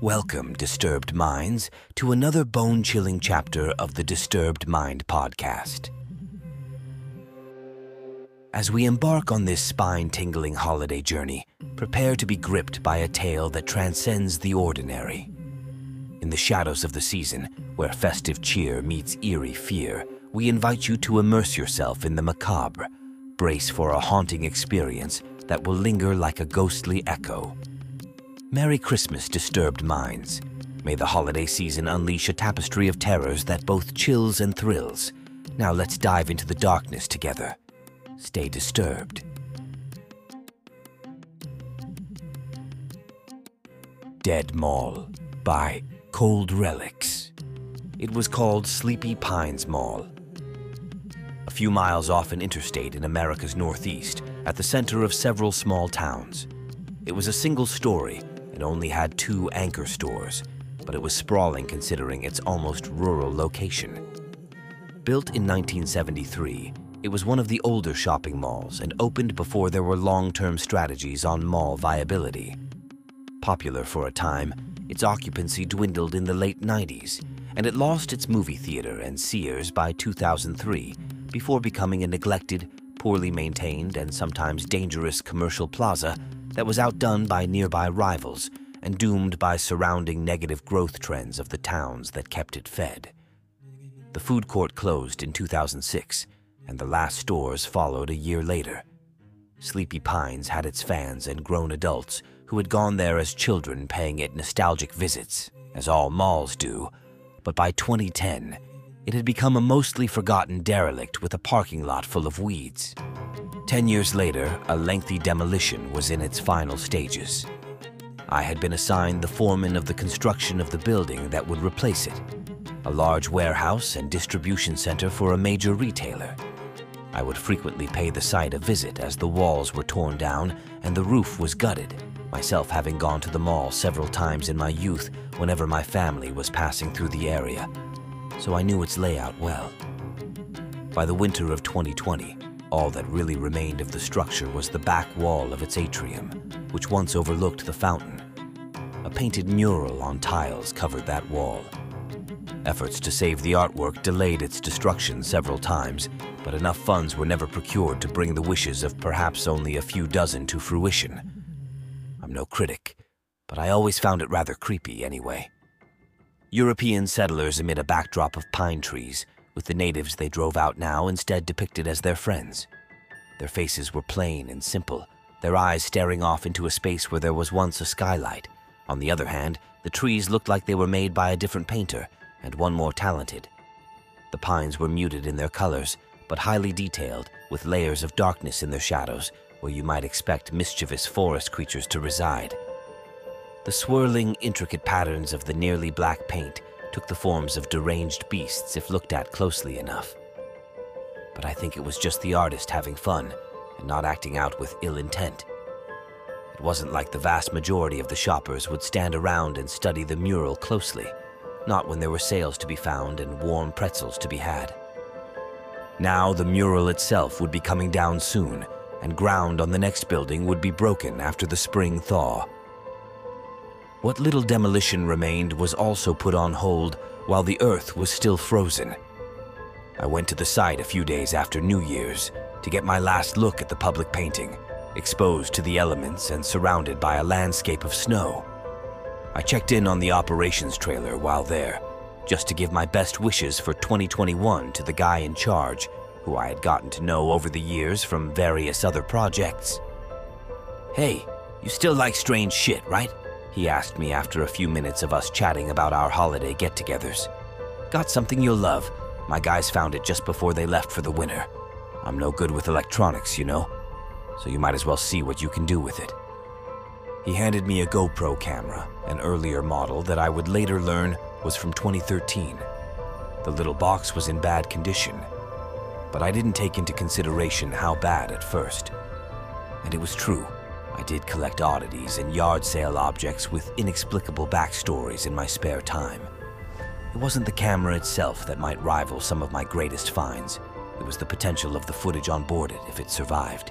Welcome, Disturbed Minds, to another bone chilling chapter of the Disturbed Mind podcast. As we embark on this spine tingling holiday journey, prepare to be gripped by a tale that transcends the ordinary. In the shadows of the season, where festive cheer meets eerie fear, we invite you to immerse yourself in the macabre. Brace for a haunting experience that will linger like a ghostly echo. Merry Christmas, disturbed minds. May the holiday season unleash a tapestry of terrors that both chills and thrills. Now let's dive into the darkness together. Stay disturbed. Dead Mall by Cold Relics. It was called Sleepy Pines Mall. A few miles off an interstate in America's Northeast, at the center of several small towns. It was a single story and only had two anchor stores, but it was sprawling considering its almost rural location. Built in 1973, it was one of the older shopping malls and opened before there were long term strategies on mall viability. Popular for a time, its occupancy dwindled in the late 90s, and it lost its movie theater and Sears by 2003 before becoming a neglected, poorly maintained, and sometimes dangerous commercial plaza that was outdone by nearby rivals and doomed by surrounding negative growth trends of the towns that kept it fed. The food court closed in 2006, and the last stores followed a year later. Sleepy Pines had its fans and grown adults who had gone there as children paying it nostalgic visits, as all malls do, but by 2010, it had become a mostly forgotten derelict with a parking lot full of weeds. Ten years later, a lengthy demolition was in its final stages. I had been assigned the foreman of the construction of the building that would replace it, a large warehouse and distribution center for a major retailer. I would frequently pay the site a visit as the walls were torn down and the roof was gutted, myself having gone to the mall several times in my youth whenever my family was passing through the area, so I knew its layout well. By the winter of 2020, all that really remained of the structure was the back wall of its atrium, which once overlooked the fountain. A painted mural on tiles covered that wall. Efforts to save the artwork delayed its destruction several times, but enough funds were never procured to bring the wishes of perhaps only a few dozen to fruition. I'm no critic, but I always found it rather creepy anyway. European settlers amid a backdrop of pine trees, with the natives they drove out now instead depicted as their friends. Their faces were plain and simple, their eyes staring off into a space where there was once a skylight. On the other hand, the trees looked like they were made by a different painter, and one more talented. The pines were muted in their colors, but highly detailed, with layers of darkness in their shadows, where you might expect mischievous forest creatures to reside. The swirling, intricate patterns of the nearly black paint took the forms of deranged beasts if looked at closely enough. But I think it was just the artist having fun and not acting out with ill intent. It wasn't like the vast majority of the shoppers would stand around and study the mural closely, not when there were sales to be found and warm pretzels to be had. Now the mural itself would be coming down soon, and ground on the next building would be broken after the spring thaw. What little demolition remained was also put on hold while the earth was still frozen. I went to the site a few days after New Year's to get my last look at the public painting, exposed to the elements and surrounded by a landscape of snow. I checked in on the operations trailer while there, just to give my best wishes for 2021 to the guy in charge, who I had gotten to know over the years from various other projects. Hey, you still like strange shit, right? He asked me after a few minutes of us chatting about our holiday get togethers. Got something you'll love. My guys found it just before they left for the winter. I'm no good with electronics, you know, so you might as well see what you can do with it. He handed me a GoPro camera, an earlier model that I would later learn was from 2013. The little box was in bad condition, but I didn't take into consideration how bad at first. And it was true. I did collect oddities and yard sale objects with inexplicable backstories in my spare time. It wasn't the camera itself that might rival some of my greatest finds. It was the potential of the footage on board it if it survived.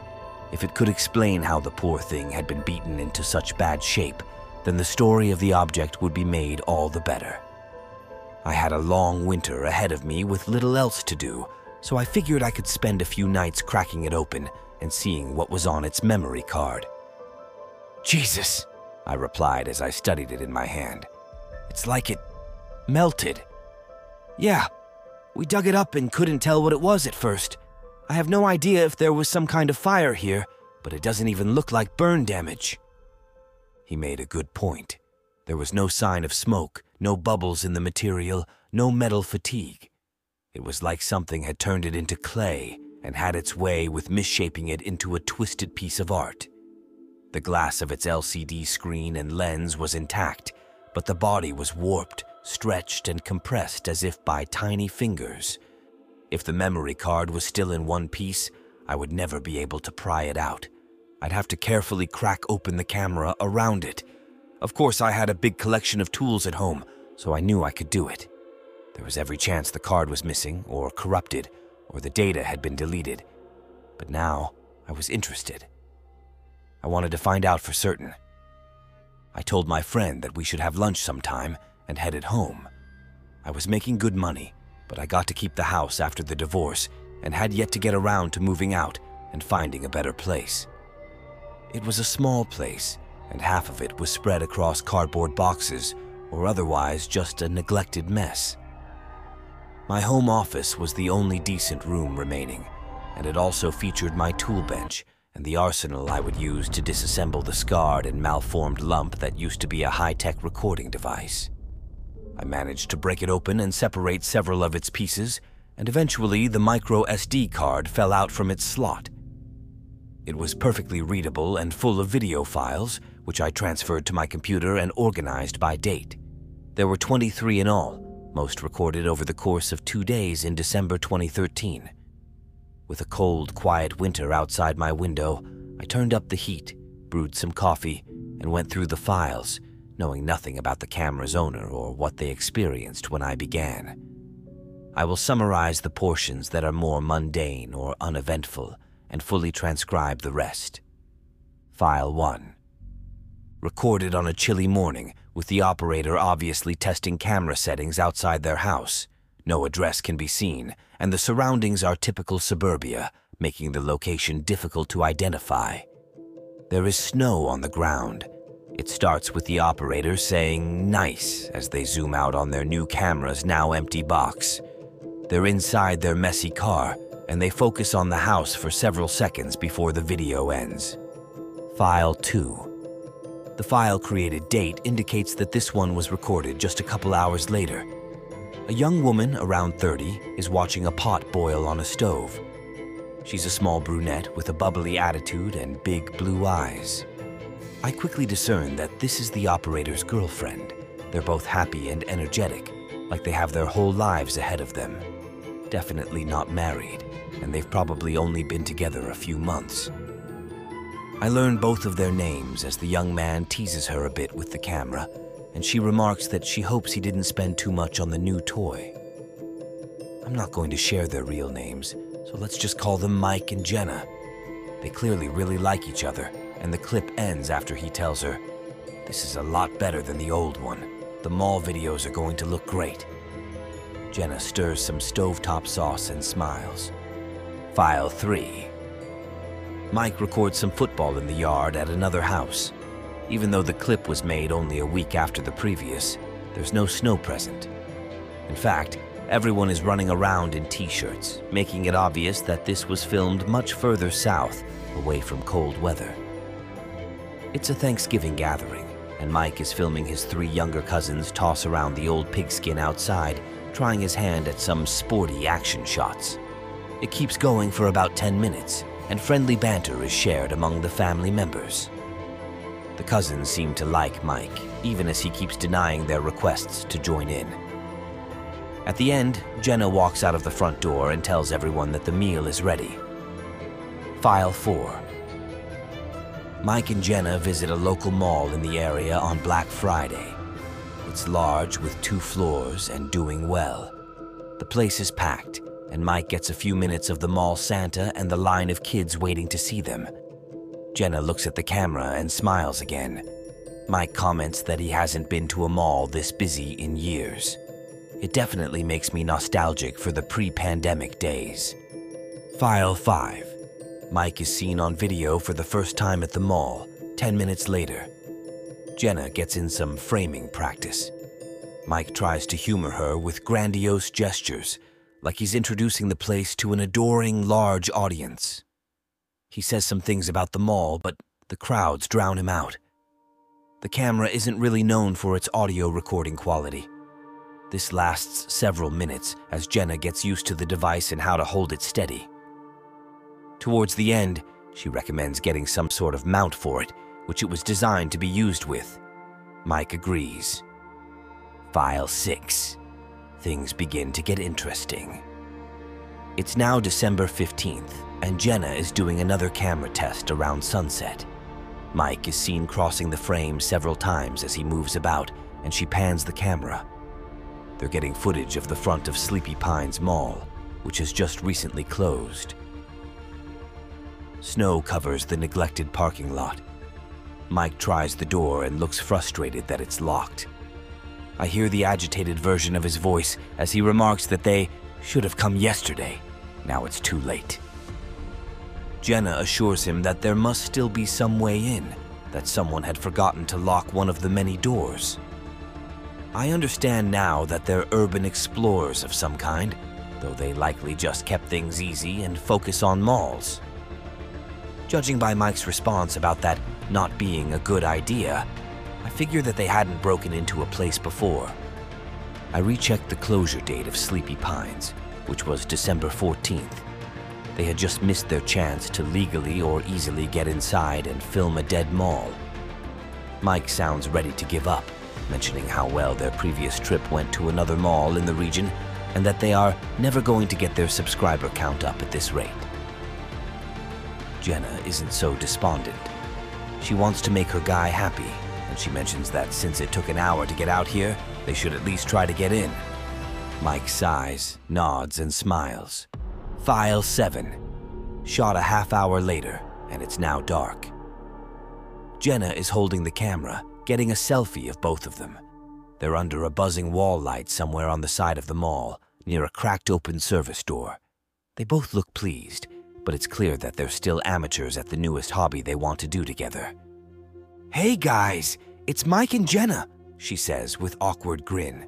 If it could explain how the poor thing had been beaten into such bad shape then the story of the object would be made all the better. I had a long winter ahead of me with little else to do, so I figured I could spend a few nights cracking it open and seeing what was on its memory card. Jesus, I replied as I studied it in my hand. It's like it melted. Yeah, we dug it up and couldn't tell what it was at first. I have no idea if there was some kind of fire here, but it doesn't even look like burn damage. He made a good point. There was no sign of smoke, no bubbles in the material, no metal fatigue. It was like something had turned it into clay and had its way with misshaping it into a twisted piece of art. The glass of its LCD screen and lens was intact, but the body was warped, stretched, and compressed as if by tiny fingers. If the memory card was still in one piece, I would never be able to pry it out. I'd have to carefully crack open the camera around it. Of course, I had a big collection of tools at home, so I knew I could do it. There was every chance the card was missing, or corrupted, or the data had been deleted. But now, I was interested. I wanted to find out for certain. I told my friend that we should have lunch sometime and headed home. I was making good money, but I got to keep the house after the divorce and had yet to get around to moving out and finding a better place. It was a small place, and half of it was spread across cardboard boxes or otherwise just a neglected mess. My home office was the only decent room remaining, and it also featured my tool bench and the arsenal I would use to disassemble the scarred and malformed lump that used to be a high-tech recording device. I managed to break it open and separate several of its pieces, and eventually the micro SD card fell out from its slot. It was perfectly readable and full of video files, which I transferred to my computer and organized by date. There were 23 in all, most recorded over the course of two days in December 2013. With a cold, quiet winter outside my window, I turned up the heat, brewed some coffee, and went through the files, knowing nothing about the camera's owner or what they experienced when I began. I will summarize the portions that are more mundane or uneventful and fully transcribe the rest. File 1. Recorded on a chilly morning, with the operator obviously testing camera settings outside their house. No address can be seen, and the surroundings are typical suburbia, making the location difficult to identify. There is snow on the ground, it starts with the operator saying nice as they zoom out on their new camera's now empty box. They're inside their messy car, and they focus on the house for several seconds before the video ends. File 2. The file created date indicates that this one was recorded just a couple hours later. A young woman, around 30, is watching a pot boil on a stove. She's a small brunette with a bubbly attitude and big blue eyes. I quickly discern that this is the operator's girlfriend. They're both happy and energetic, like they have their whole lives ahead of them. Definitely not married, and they've probably only been together a few months. I learn both of their names as the young man teases her a bit with the camera, and she remarks that she hopes he didn't spend too much on the new toy. I'm not going to share their real names, so let's just call them Mike and Jenna. They clearly really like each other, and the clip ends after he tells her, This is a lot better than the old one. The mall videos are going to look great. Jenna stirs some stovetop sauce and smiles. File 3. Mike records some football in the yard at another house. Even though the clip was made only a week after the previous, there's no snow present. In fact, everyone is running around in t-shirts, making it obvious that this was filmed much further south, away from cold weather. It's a Thanksgiving gathering, and Mike is filming his three younger cousins toss around the old pigskin outside, trying his hand at some sporty action shots. It keeps going for about 10 minutes, and friendly banter is shared among the family members. The cousins seem to like Mike, even as he keeps denying their requests to join in. At the end, Jenna walks out of the front door and tells everyone that the meal is ready. File 4 Mike and Jenna visit a local mall in the area on Black Friday. It's large with two floors and doing well. The place is packed, and Mike gets a few minutes of the mall Santa and the line of kids waiting to see them. Jenna looks at the camera and smiles again. Mike comments that he hasn't been to a mall this busy in years. It definitely makes me nostalgic for the pre pandemic days. File 5 Mike is seen on video for the first time at the mall, 10 minutes later. Jenna gets in some framing practice. Mike tries to humor her with grandiose gestures, like he's introducing the place to an adoring large audience. He says some things about the mall, but the crowds drown him out. The camera isn't really known for its audio recording quality. This lasts several minutes as Jenna gets used to the device and how to hold it steady. Towards the end, she recommends getting some sort of mount for it, which it was designed to be used with. Mike agrees. File 6. Things begin to get interesting. It's now December 15th, and Jenna is doing another camera test around sunset. Mike is seen crossing the frame several times as he moves about, and she pans the camera. They're getting footage of the front of Sleepy Pines Mall, which has just recently closed. Snow covers the neglected parking lot. Mike tries the door and looks frustrated that it's locked. I hear the agitated version of his voice as he remarks that they should have come yesterday. Now it's too late. Jenna assures him that there must still be some way in, that someone had forgotten to lock one of the many doors. I understand now that they're urban explorers of some kind, though they likely just kept things easy and focus on malls. Judging by Mike's response about that not being a good idea, I figure that they hadn't broken into a place before. I rechecked the closure date of Sleepy Pines, which was December 14th. They had just missed their chance to legally or easily get inside and film a dead mall. Mike sounds ready to give up, mentioning how well their previous trip went to another mall in the region and that they are never going to get their subscriber count up at this rate. Jenna isn't so despondent. She wants to make her guy happy, and she mentions that since it took an hour to get out here, they should at least try to get in. Mike sighs, nods, and smiles. File 7. Shot a half hour later, and it's now dark. Jenna is holding the camera, getting a selfie of both of them. They're under a buzzing wall light somewhere on the side of the mall, near a cracked open service door. They both look pleased, but it's clear that they're still amateurs at the newest hobby they want to do together. Hey guys, it's Mike and Jenna, she says with awkward grin.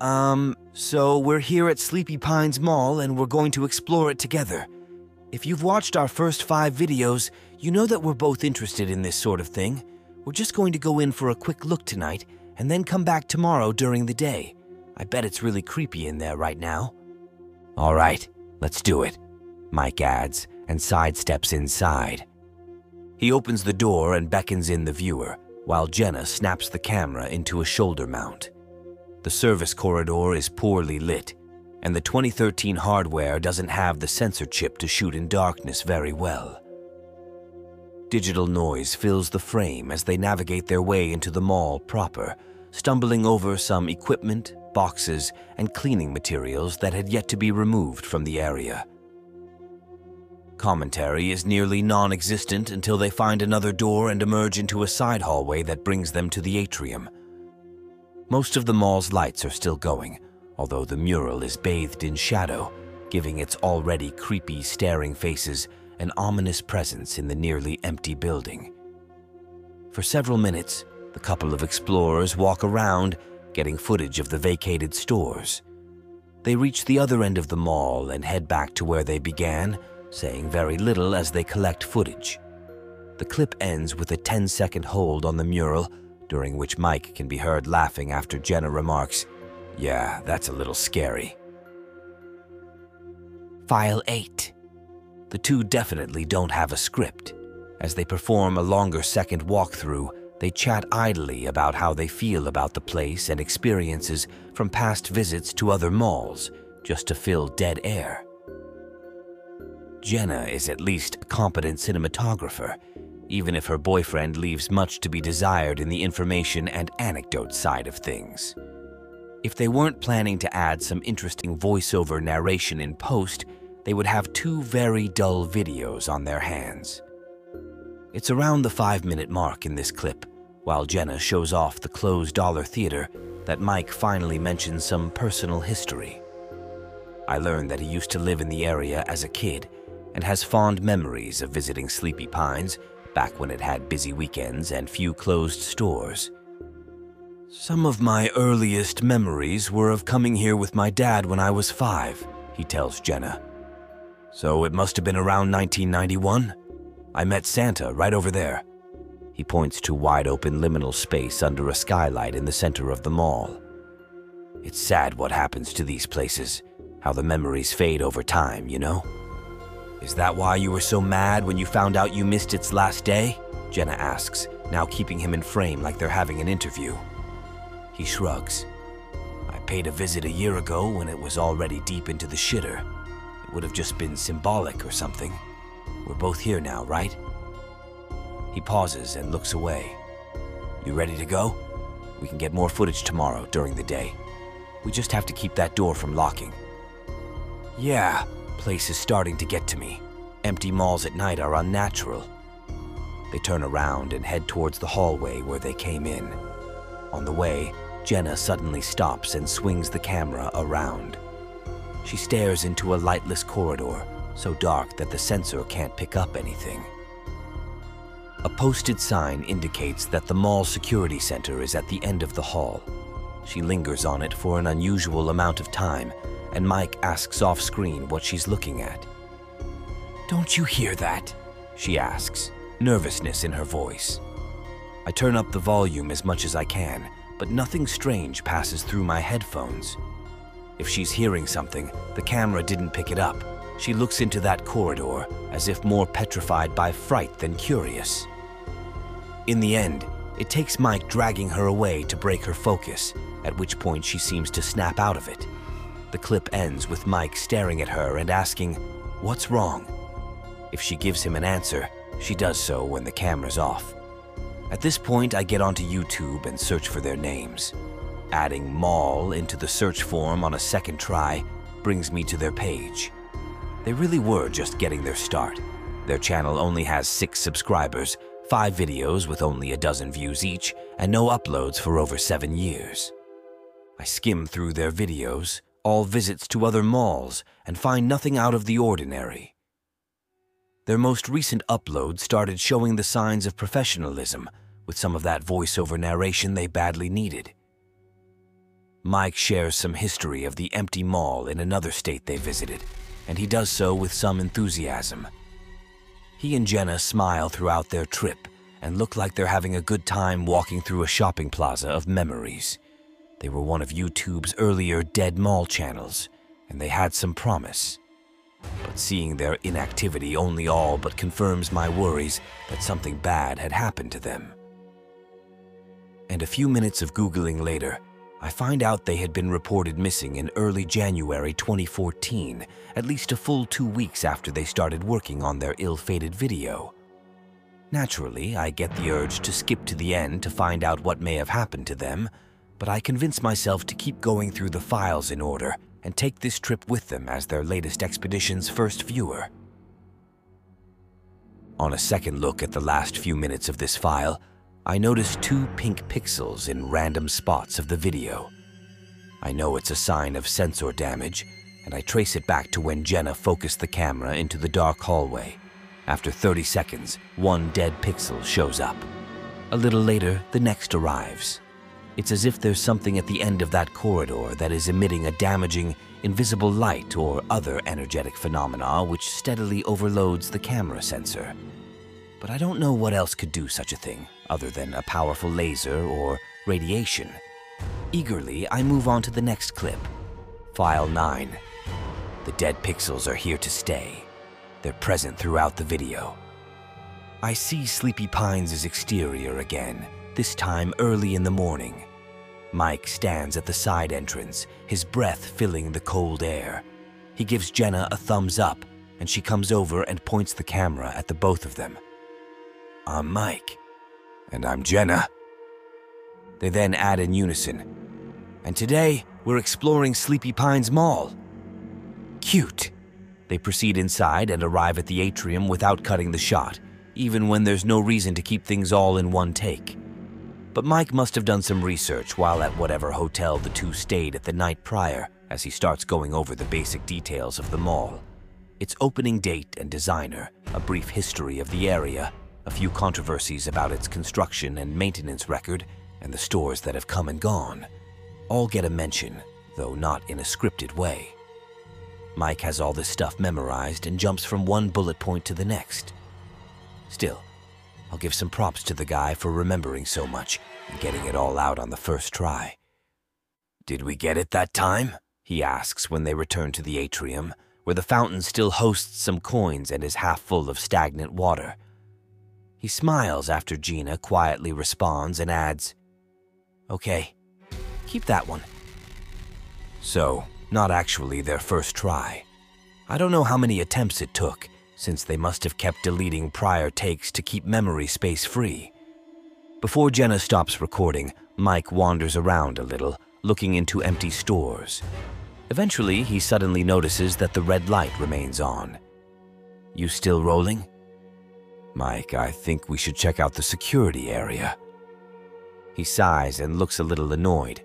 Um, so we're here at Sleepy Pines Mall and we're going to explore it together. If you've watched our first five videos, you know that we're both interested in this sort of thing. We're just going to go in for a quick look tonight and then come back tomorrow during the day. I bet it's really creepy in there right now. All right, let's do it. Mike adds, and sidesteps inside. He opens the door and beckons in the viewer, while Jenna snaps the camera into a shoulder mount. The service corridor is poorly lit, and the 2013 hardware doesn't have the sensor chip to shoot in darkness very well. Digital noise fills the frame as they navigate their way into the mall proper, stumbling over some equipment, boxes, and cleaning materials that had yet to be removed from the area. Commentary is nearly non existent until they find another door and emerge into a side hallway that brings them to the atrium. Most of the mall's lights are still going, although the mural is bathed in shadow, giving its already creepy, staring faces an ominous presence in the nearly empty building. For several minutes, the couple of explorers walk around, getting footage of the vacated stores. They reach the other end of the mall and head back to where they began saying very little as they collect footage. The clip ends with a 10 second hold on the mural, during which Mike can be heard laughing after Jenna remarks, Yeah, that's a little scary. File 8. The two definitely don't have a script. As they perform a longer second walkthrough, they chat idly about how they feel about the place and experiences from past visits to other malls, just to fill dead air. Jenna is at least a competent cinematographer, even if her boyfriend leaves much to be desired in the information and anecdote side of things. If they weren't planning to add some interesting voiceover narration in post, they would have two very dull videos on their hands. It's around the five minute mark in this clip, while Jenna shows off the closed dollar theater that Mike finally mentions some personal history. I learned that he used to live in the area as a kid and has fond memories of visiting Sleepy Pines back when it had busy weekends and few closed stores. Some of my earliest memories were of coming here with my dad when I was five, he tells Jenna. So it must have been around 1991. I met Santa right over there. He points to wide open liminal space under a skylight in the center of the mall. It's sad what happens to these places, how the memories fade over time, you know? Is that why you were so mad when you found out you missed its last day? Jenna asks, now keeping him in frame like they're having an interview. He shrugs. I paid a visit a year ago when it was already deep into the shitter. It would have just been symbolic or something. We're both here now, right? He pauses and looks away. You ready to go? We can get more footage tomorrow during the day. We just have to keep that door from locking. Yeah, place is starting to get to me. Empty malls at night are unnatural. They turn around and head towards the hallway where they came in. On the way, Jenna suddenly stops and swings the camera around. She stares into a lightless corridor, so dark that the sensor can't pick up anything. A posted sign indicates that the mall security center is at the end of the hall. She lingers on it for an unusual amount of time and Mike asks off screen what she's looking at. Don't you hear that? She asks, nervousness in her voice. I turn up the volume as much as I can, but nothing strange passes through my headphones. If she's hearing something, the camera didn't pick it up. She looks into that corridor as if more petrified by fright than curious. In the end, it takes Mike dragging her away to break her focus, at which point she seems to snap out of it. The clip ends with Mike staring at her and asking, What's wrong? If she gives him an answer, she does so when the camera's off. At this point, I get onto YouTube and search for their names. Adding Mall into the search form on a second try brings me to their page. They really were just getting their start. Their channel only has six subscribers, five videos with only a dozen views each, and no uploads for over seven years. I skim through their videos, all visits to other malls and find nothing out of the ordinary. Their most recent upload started showing the signs of professionalism with some of that voiceover narration they badly needed. Mike shares some history of the empty mall in another state they visited, and he does so with some enthusiasm. He and Jenna smile throughout their trip and look like they're having a good time walking through a shopping plaza of memories. They were one of YouTube's earlier dead mall channels, and they had some promise. But seeing their inactivity only all but confirms my worries that something bad had happened to them. And a few minutes of Googling later, I find out they had been reported missing in early January 2014, at least a full two weeks after they started working on their ill-fated video. Naturally, I get the urge to skip to the end to find out what may have happened to them, but I convince myself to keep going through the files in order and take this trip with them as their latest expedition's first viewer. On a second look at the last few minutes of this file, I notice two pink pixels in random spots of the video. I know it's a sign of sensor damage, and I trace it back to when Jenna focused the camera into the dark hallway. After 30 seconds, one dead pixel shows up. A little later, the next arrives. It's as if there's something at the end of that corridor that is emitting a damaging, invisible light or other energetic phenomena which steadily overloads the camera sensor. But I don't know what else could do such a thing, other than a powerful laser or radiation. Eagerly, I move on to the next clip. File 9. The dead pixels are here to stay. They're present throughout the video. I see Sleepy Pines' exterior again, this time early in the morning. Mike stands at the side entrance, his breath filling the cold air. He gives Jenna a thumbs up, and she comes over and points the camera at the both of them. I'm Mike. And I'm Jenna. They then add in unison. And today, we're exploring Sleepy Pines Mall. Cute. They proceed inside and arrive at the atrium without cutting the shot, even when there's no reason to keep things all in one take. But Mike must have done some research while at whatever hotel the two stayed at the night prior as he starts going over the basic details of the mall. Its opening date and designer, a brief history of the area, a few controversies about its construction and maintenance record, and the stores that have come and gone. All get a mention, though not in a scripted way. Mike has all this stuff memorized and jumps from one bullet point to the next. Still, I'll give some props to the guy for remembering so much and getting it all out on the first try. Did we get it that time? He asks when they return to the atrium, where the fountain still hosts some coins and is half full of stagnant water. He smiles after Gina quietly responds and adds, Okay, keep that one. So, not actually their first try. I don't know how many attempts it took, since they must have kept deleting prior takes to keep memory space free. Before Jenna stops recording, Mike wanders around a little, looking into empty stores. Eventually, he suddenly notices that the red light remains on. You still rolling? Mike, I think we should check out the security area. He sighs and looks a little annoyed.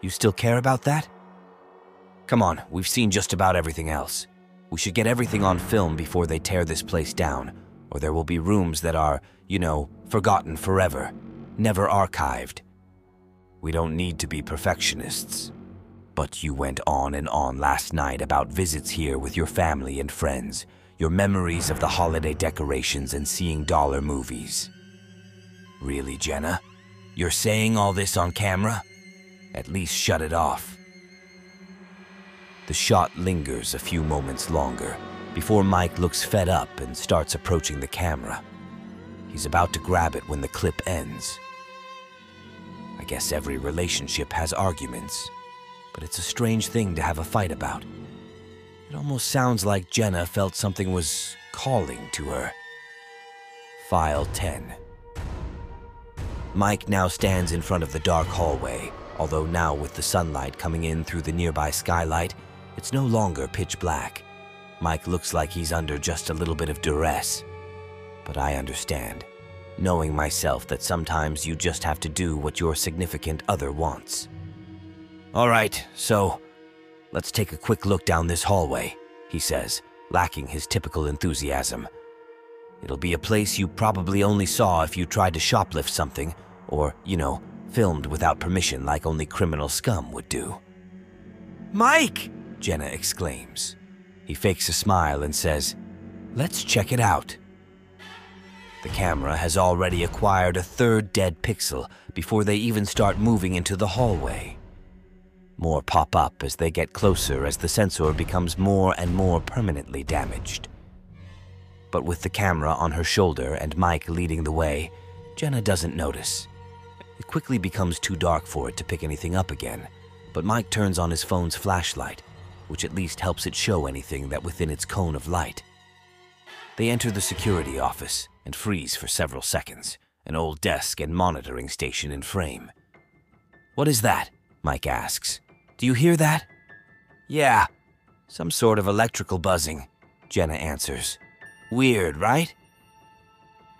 You still care about that? Come on, we've seen just about everything else. We should get everything on film before they tear this place down, or there will be rooms that are, you know, forgotten forever, never archived. We don't need to be perfectionists. But you went on and on last night about visits here with your family and friends, your memories of the holiday decorations and seeing dollar movies. Really, Jenna? You're saying all this on camera? At least shut it off. The shot lingers a few moments longer before Mike looks fed up and starts approaching the camera. He's about to grab it when the clip ends. I guess every relationship has arguments, but it's a strange thing to have a fight about. It almost sounds like Jenna felt something was calling to her. File 10. Mike now stands in front of the dark hallway, although now with the sunlight coming in through the nearby skylight, it's no longer pitch black. Mike looks like he's under just a little bit of duress. But I understand, knowing myself that sometimes you just have to do what your significant other wants. All right, so let's take a quick look down this hallway, he says, lacking his typical enthusiasm. It'll be a place you probably only saw if you tried to shoplift something, or, you know, filmed without permission like only criminal scum would do. Mike! Jenna exclaims. He fakes a smile and says, Let's check it out. The camera has already acquired a third dead pixel before they even start moving into the hallway. More pop up as they get closer as the sensor becomes more and more permanently damaged. But with the camera on her shoulder and Mike leading the way, Jenna doesn't notice. It quickly becomes too dark for it to pick anything up again, but Mike turns on his phone's flashlight which at least helps it show anything that within its cone of light. They enter the security office and freeze for several seconds, an old desk and monitoring station in frame. What is that? Mike asks. Do you hear that? Yeah, some sort of electrical buzzing, Jenna answers. Weird, right?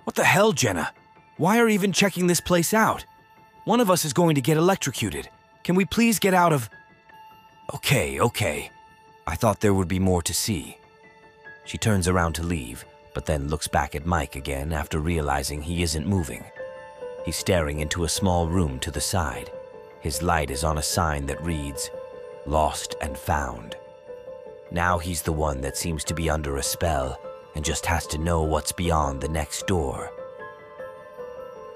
What the hell, Jenna? Why are even checking this place out? One of us is going to get electrocuted. Can we please get out of. Okay, okay. I thought there would be more to see. She turns around to leave, but then looks back at Mike again after realizing he isn't moving. He's staring into a small room to the side. His light is on a sign that reads, Lost and Found. Now he's the one that seems to be under a spell and just has to know what's beyond the next door.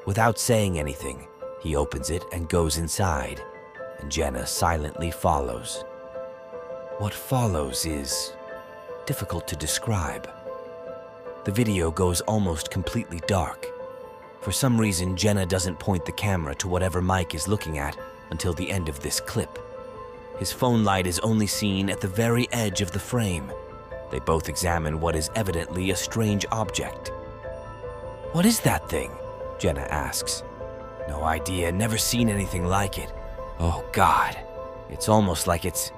Without saying anything, he opens it and goes inside, and Jenna silently follows. What follows is difficult to describe. The video goes almost completely dark. For some reason, Jenna doesn't point the camera to whatever Mike is looking at until the end of this clip. His phone light is only seen at the very edge of the frame. They both examine what is evidently a strange object. What is that thing? Jenna asks. No idea, never seen anything like it. Oh god, it's almost like it's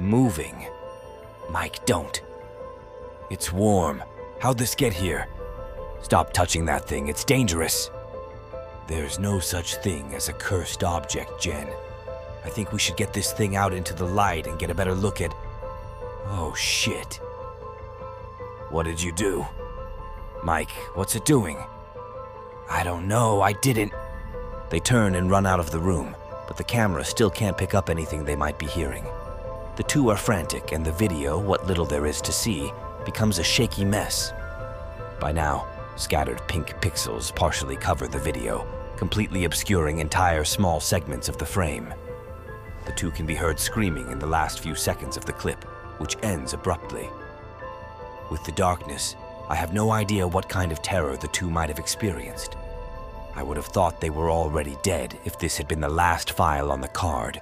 moving. Mike, don't. It's warm. How'd this get here? Stop touching that thing, it's dangerous. There's no such thing as a cursed object, Jen. I think we should get this thing out into the light and get a better look at. Oh, shit. What did you do? Mike, what's it doing? I don't know, I didn't. They turn and run out of the room, but the camera still can't pick up anything they might be hearing. The two are frantic, and the video, what little there is to see, becomes a shaky mess. By now, scattered pink pixels partially cover the video, completely obscuring entire small segments of the frame. The two can be heard screaming in the last few seconds of the clip, which ends abruptly. With the darkness, I have no idea what kind of terror the two might have experienced. I would have thought they were already dead if this had been the last file on the card,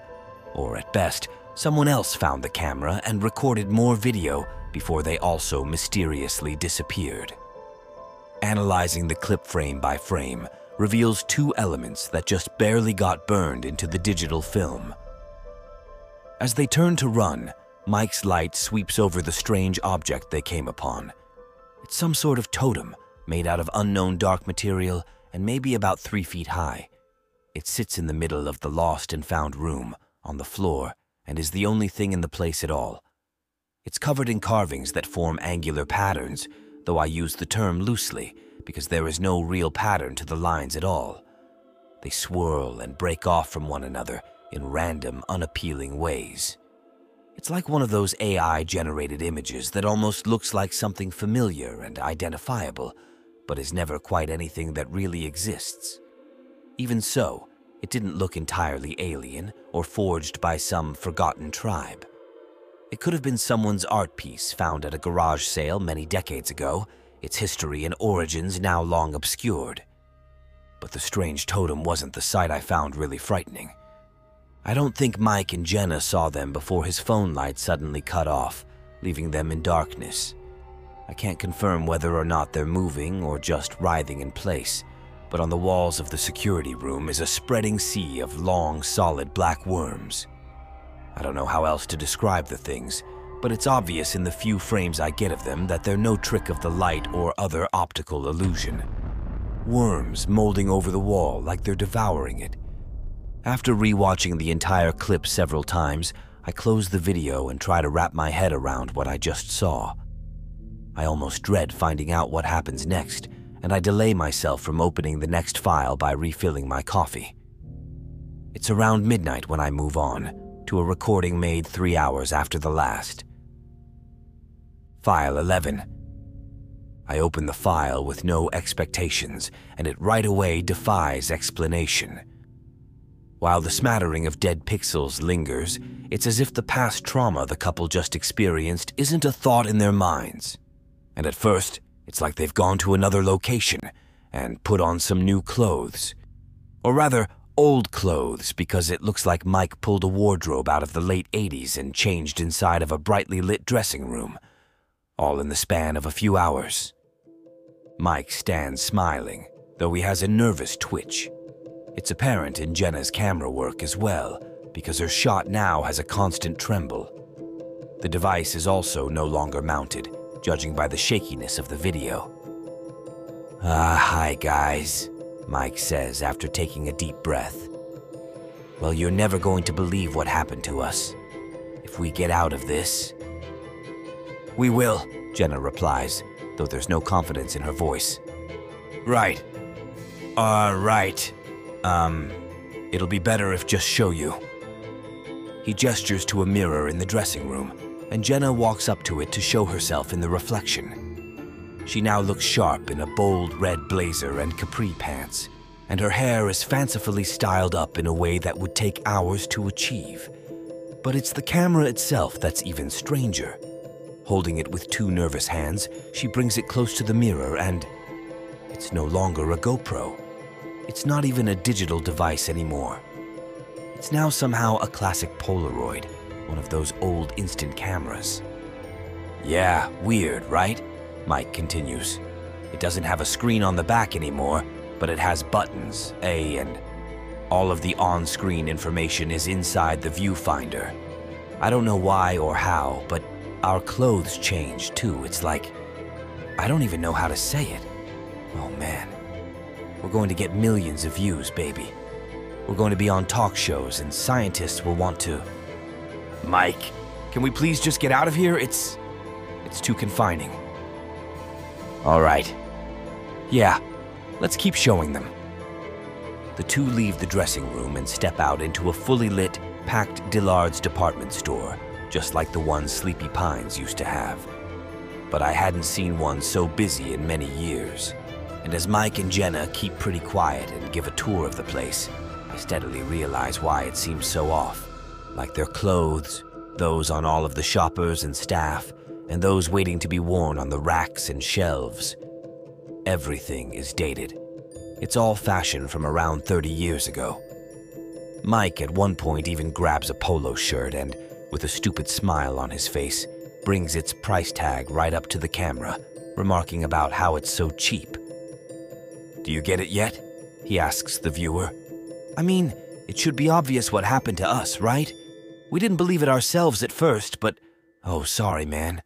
or at best, someone else found the camera and recorded more video before they also mysteriously disappeared. Analyzing the clip frame by frame reveals two elements that just barely got burned into the digital film. As they turn to run, Mike's light sweeps over the strange object they came upon. It's some sort of totem made out of unknown dark material and maybe about three feet high. It sits in the middle of the lost and found room, on the floor, and is the only thing in the place at all. It's covered in carvings that form angular patterns, though I use the term loosely because there is no real pattern to the lines at all. They swirl and break off from one another in random, unappealing ways. It's like one of those AI generated images that almost looks like something familiar and identifiable, but is never quite anything that really exists. Even so, it didn't look entirely alien or forged by some forgotten tribe. It could have been someone's art piece found at a garage sale many decades ago, its history and origins now long obscured. But the strange totem wasn't the sight I found really frightening. I don't think Mike and Jenna saw them before his phone light suddenly cut off, leaving them in darkness. I can't confirm whether or not they're moving or just writhing in place, but on the walls of the security room is a spreading sea of long, solid black worms. I don't know how else to describe the things, but it's obvious in the few frames I get of them that they're no trick of the light or other optical illusion. Worms molding over the wall like they're devouring it. After rewatching the entire clip several times, I close the video and try to wrap my head around what I just saw. I almost dread finding out what happens next, and I delay myself from opening the next file by refilling my coffee. It's around midnight when I move on, to a recording made three hours after the last. File 11. I open the file with no expectations, and it right away defies explanation. While the smattering of dead pixels lingers, it's as if the past trauma the couple just experienced isn't a thought in their minds. And at first, it's like they've gone to another location and put on some new clothes. Or rather, old clothes because it looks like Mike pulled a wardrobe out of the late 80s and changed inside of a brightly lit dressing room, all in the span of a few hours. Mike stands smiling, though he has a nervous twitch. It's apparent in Jenna's camera work as well, because her shot now has a constant tremble. The device is also no longer mounted, judging by the shakiness of the video. Ah, hi guys, Mike says after taking a deep breath. Well, you're never going to believe what happened to us. If we get out of this. We will, Jenna replies, though there's no confidence in her voice. Right. Uh, right. Um, it'll be better if just show you. He gestures to a mirror in the dressing room, and Jenna walks up to it to show herself in the reflection. She now looks sharp in a bold red blazer and capri pants, and her hair is fancifully styled up in a way that would take hours to achieve. But it's the camera itself that's even stranger. Holding it with two nervous hands, she brings it close to the mirror and it's no longer a GoPro. It's not even a digital device anymore. It's now somehow a classic Polaroid, one of those old instant cameras. Yeah, weird, right? Mike continues. It doesn't have a screen on the back anymore, but it has buttons, A and all of the on-screen information is inside the viewfinder. I don't know why or how, but our clothes change too. It's like, I don't even know how to say it. Oh man. We're going to get millions of views, baby. We're going to be on talk shows, and scientists will want to. Mike, can we please just get out of here? It's. it's too confining. All right. Yeah, let's keep showing them. The two leave the dressing room and step out into a fully lit, packed Dillard's department store, just like the one Sleepy Pines used to have. But I hadn't seen one so busy in many years. And as Mike and Jenna keep pretty quiet and give a tour of the place, I steadily realize why it seems so off. Like their clothes, those on all of the shoppers and staff, and those waiting to be worn on the racks and shelves. Everything is dated. It's all fashion from around 30 years ago. Mike at one point even grabs a polo shirt and, with a stupid smile on his face, brings its price tag right up to the camera, remarking about how it's so cheap. Do you get it yet? He asks the viewer. I mean, it should be obvious what happened to us, right? We didn't believe it ourselves at first, but oh, sorry, man.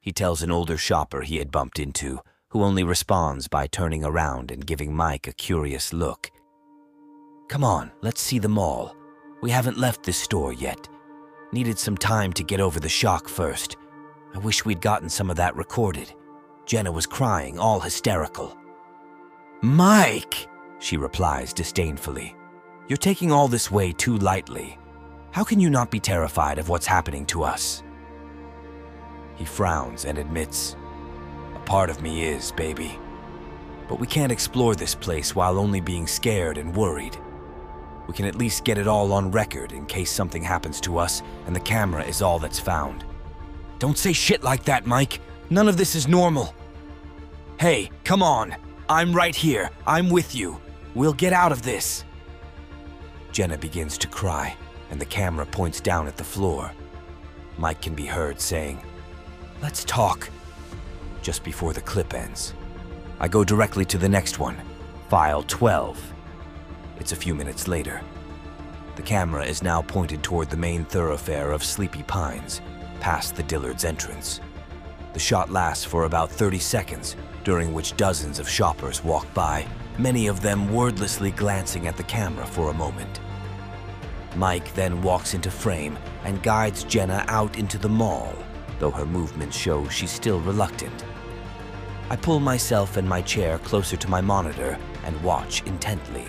He tells an older shopper he had bumped into, who only responds by turning around and giving Mike a curious look. Come on, let's see the mall. We haven't left this store yet. Needed some time to get over the shock first. I wish we'd gotten some of that recorded. Jenna was crying, all hysterical. Mike, she replies disdainfully. You're taking all this way too lightly. How can you not be terrified of what's happening to us? He frowns and admits, A part of me is, baby. But we can't explore this place while only being scared and worried. We can at least get it all on record in case something happens to us and the camera is all that's found. Don't say shit like that, Mike. None of this is normal. Hey, come on. I'm right here. I'm with you. We'll get out of this. Jenna begins to cry, and the camera points down at the floor. Mike can be heard saying, Let's talk just before the clip ends. I go directly to the next one, file 12. It's a few minutes later. The camera is now pointed toward the main thoroughfare of Sleepy Pines, past the Dillard's entrance. The shot lasts for about 30 seconds, during which dozens of shoppers walk by, many of them wordlessly glancing at the camera for a moment. Mike then walks into frame and guides Jenna out into the mall, though her movements show she's still reluctant. I pull myself and my chair closer to my monitor and watch intently.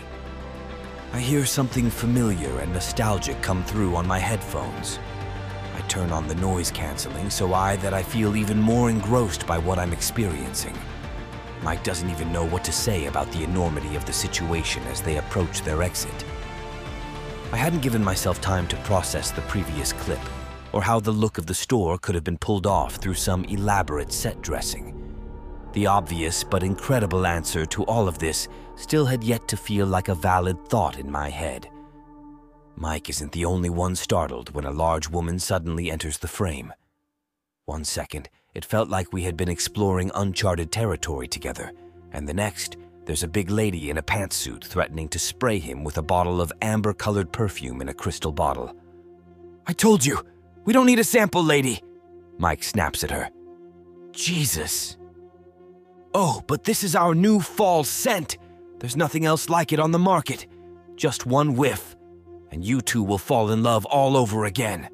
I hear something familiar and nostalgic come through on my headphones. I turn on the noise canceling so I that I feel even more engrossed by what I'm experiencing. Mike doesn't even know what to say about the enormity of the situation as they approach their exit. I hadn't given myself time to process the previous clip, or how the look of the store could have been pulled off through some elaborate set dressing. The obvious but incredible answer to all of this still had yet to feel like a valid thought in my head. Mike isn't the only one startled when a large woman suddenly enters the frame. One second, it felt like we had been exploring uncharted territory together, and the next, there's a big lady in a pantsuit threatening to spray him with a bottle of amber colored perfume in a crystal bottle. I told you, we don't need a sample, lady, Mike snaps at her. Jesus. Oh, but this is our new fall scent. There's nothing else like it on the market. Just one whiff, and you two will fall in love all over again.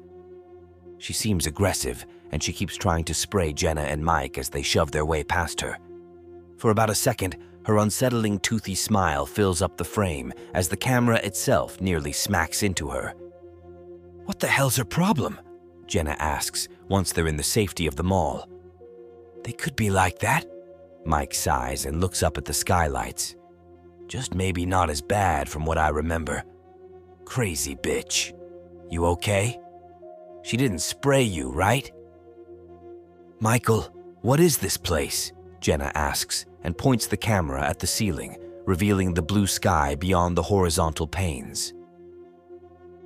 She seems aggressive, and she keeps trying to spray Jenna and Mike as they shove their way past her. For about a second, her unsettling toothy smile fills up the frame as the camera itself nearly smacks into her. What the hell's her problem? Jenna asks once they're in the safety of the mall. They could be like that, Mike sighs and looks up at the skylights. Just maybe not as bad from what I remember. Crazy bitch. You okay? She didn't spray you, right? Michael, what is this place? Jenna asks and points the camera at the ceiling, revealing the blue sky beyond the horizontal panes.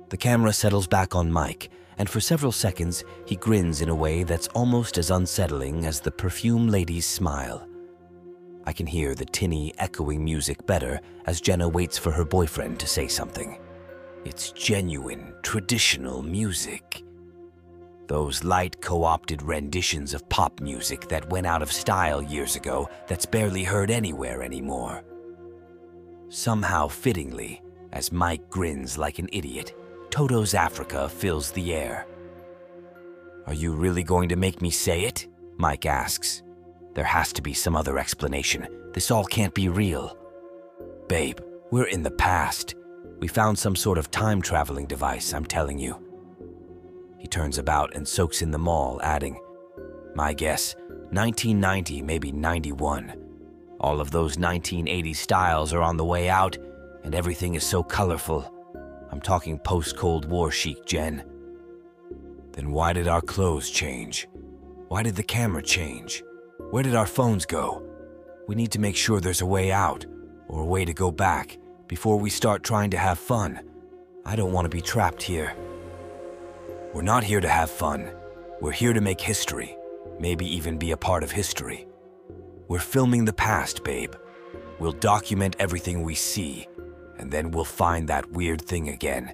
The camera settles back on Mike, and for several seconds he grins in a way that's almost as unsettling as the perfume lady's smile. I can hear the tinny, echoing music better as Jenna waits for her boyfriend to say something. It's genuine, traditional music. Those light co opted renditions of pop music that went out of style years ago that's barely heard anywhere anymore. Somehow fittingly, as Mike grins like an idiot, Toto's Africa fills the air. Are you really going to make me say it? Mike asks. There has to be some other explanation. This all can't be real. Babe, we're in the past. We found some sort of time traveling device, I'm telling you. He turns about and soaks in the mall, adding, My guess, 1990, maybe 91. All of those 1980 styles are on the way out, and everything is so colorful. I'm talking post Cold War chic, Jen. Then why did our clothes change? Why did the camera change? Where did our phones go? We need to make sure there's a way out, or a way to go back, before we start trying to have fun. I don't want to be trapped here. We're not here to have fun. We're here to make history, maybe even be a part of history. We're filming the past, babe. We'll document everything we see, and then we'll find that weird thing again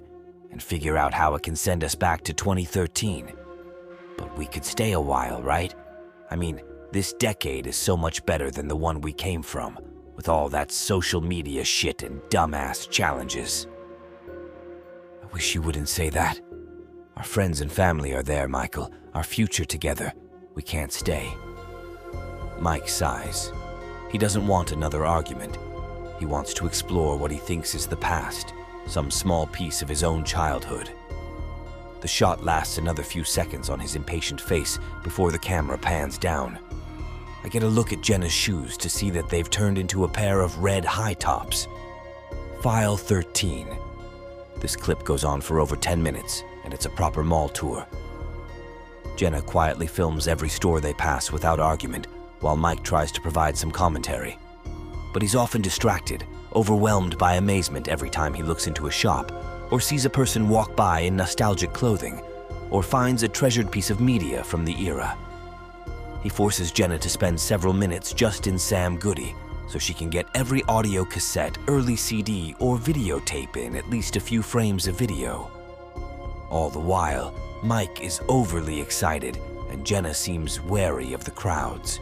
and figure out how it can send us back to 2013. But we could stay a while, right? I mean, this decade is so much better than the one we came from, with all that social media shit and dumbass challenges. I wish you wouldn't say that. Our friends and family are there, Michael. Our future together. We can't stay. Mike sighs. He doesn't want another argument. He wants to explore what he thinks is the past, some small piece of his own childhood. The shot lasts another few seconds on his impatient face before the camera pans down. I get a look at Jenna's shoes to see that they've turned into a pair of red high tops. File 13. This clip goes on for over 10 minutes, and it's a proper mall tour. Jenna quietly films every store they pass without argument, while Mike tries to provide some commentary. But he's often distracted, overwhelmed by amazement every time he looks into a shop, or sees a person walk by in nostalgic clothing, or finds a treasured piece of media from the era. He forces Jenna to spend several minutes just in Sam Goody so she can get every audio cassette, early CD, or videotape in at least a few frames of video. All the while, Mike is overly excited and Jenna seems wary of the crowds.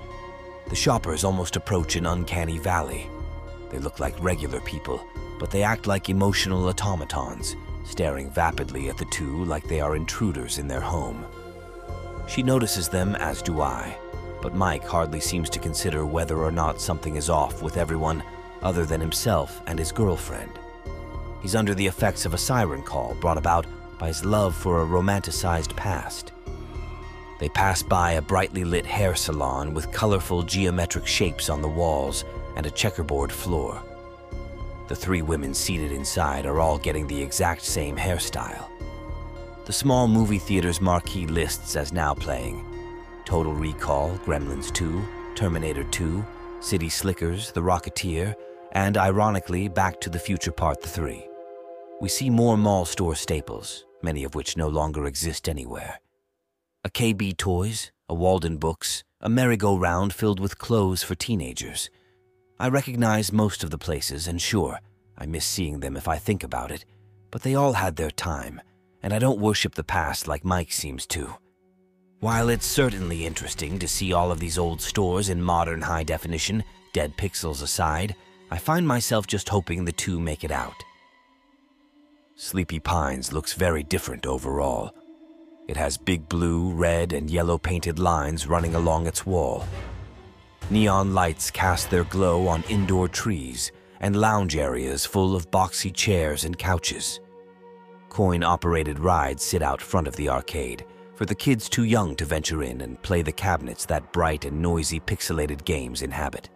The shoppers almost approach an uncanny valley. They look like regular people, but they act like emotional automatons, staring vapidly at the two like they are intruders in their home. She notices them, as do I, but Mike hardly seems to consider whether or not something is off with everyone other than himself and his girlfriend. He's under the effects of a siren call brought about by his love for a romanticized past. They pass by a brightly lit hair salon with colorful geometric shapes on the walls and a checkerboard floor. The three women seated inside are all getting the exact same hairstyle. The small movie theater's marquee lists as now playing Total Recall, Gremlins 2, Terminator 2, City Slickers, The Rocketeer, and ironically, Back to the Future Part 3. We see more mall store staples, many of which no longer exist anywhere. A KB Toys, a Walden Books, a merry-go-round filled with clothes for teenagers. I recognize most of the places, and sure, I miss seeing them if I think about it, but they all had their time, and I don't worship the past like Mike seems to. While it's certainly interesting to see all of these old stores in modern high definition, dead pixels aside, I find myself just hoping the two make it out. Sleepy Pines looks very different overall. It has big blue, red, and yellow painted lines running along its wall. Neon lights cast their glow on indoor trees and lounge areas full of boxy chairs and couches. Coin operated rides sit out front of the arcade, for the kids too young to venture in and play the cabinets that bright and noisy pixelated games inhabit.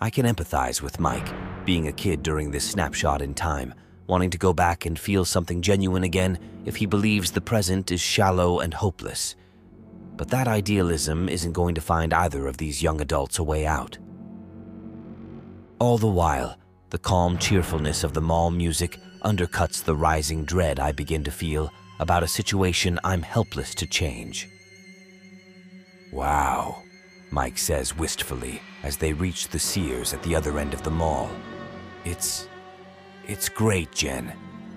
I can empathize with Mike, being a kid during this snapshot in time, wanting to go back and feel something genuine again if he believes the present is shallow and hopeless. But that idealism isn't going to find either of these young adults a way out. All the while, the calm cheerfulness of the mall music undercuts the rising dread I begin to feel about a situation I'm helpless to change. Wow, Mike says wistfully as they reach the Sears at the other end of the mall. It's. It's great, Jen.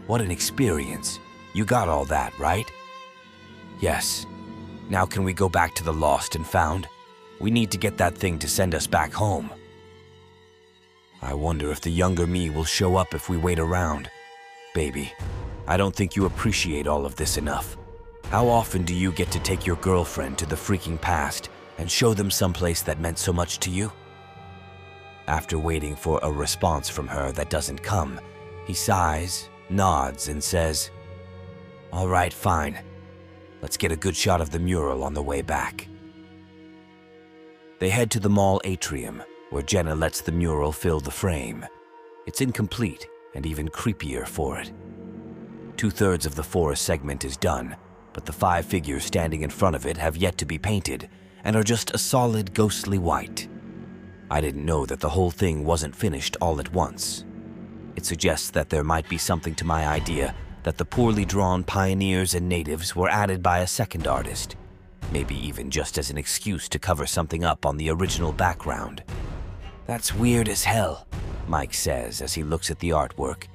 What an experience. You got all that, right? Yes. Now can we go back to the lost and found? We need to get that thing to send us back home. I wonder if the younger me will show up if we wait around. Baby, I don't think you appreciate all of this enough. How often do you get to take your girlfriend to the freaking past and show them someplace that meant so much to you? After waiting for a response from her that doesn't come, he sighs, nods, and says, All right, fine. Let's get a good shot of the mural on the way back. They head to the mall atrium, where Jenna lets the mural fill the frame. It's incomplete and even creepier for it. Two thirds of the forest segment is done, but the five figures standing in front of it have yet to be painted and are just a solid ghostly white. I didn't know that the whole thing wasn't finished all at once. It suggests that there might be something to my idea that the poorly drawn pioneers and natives were added by a second artist, maybe even just as an excuse to cover something up on the original background. That's weird as hell, Mike says as he looks at the artwork.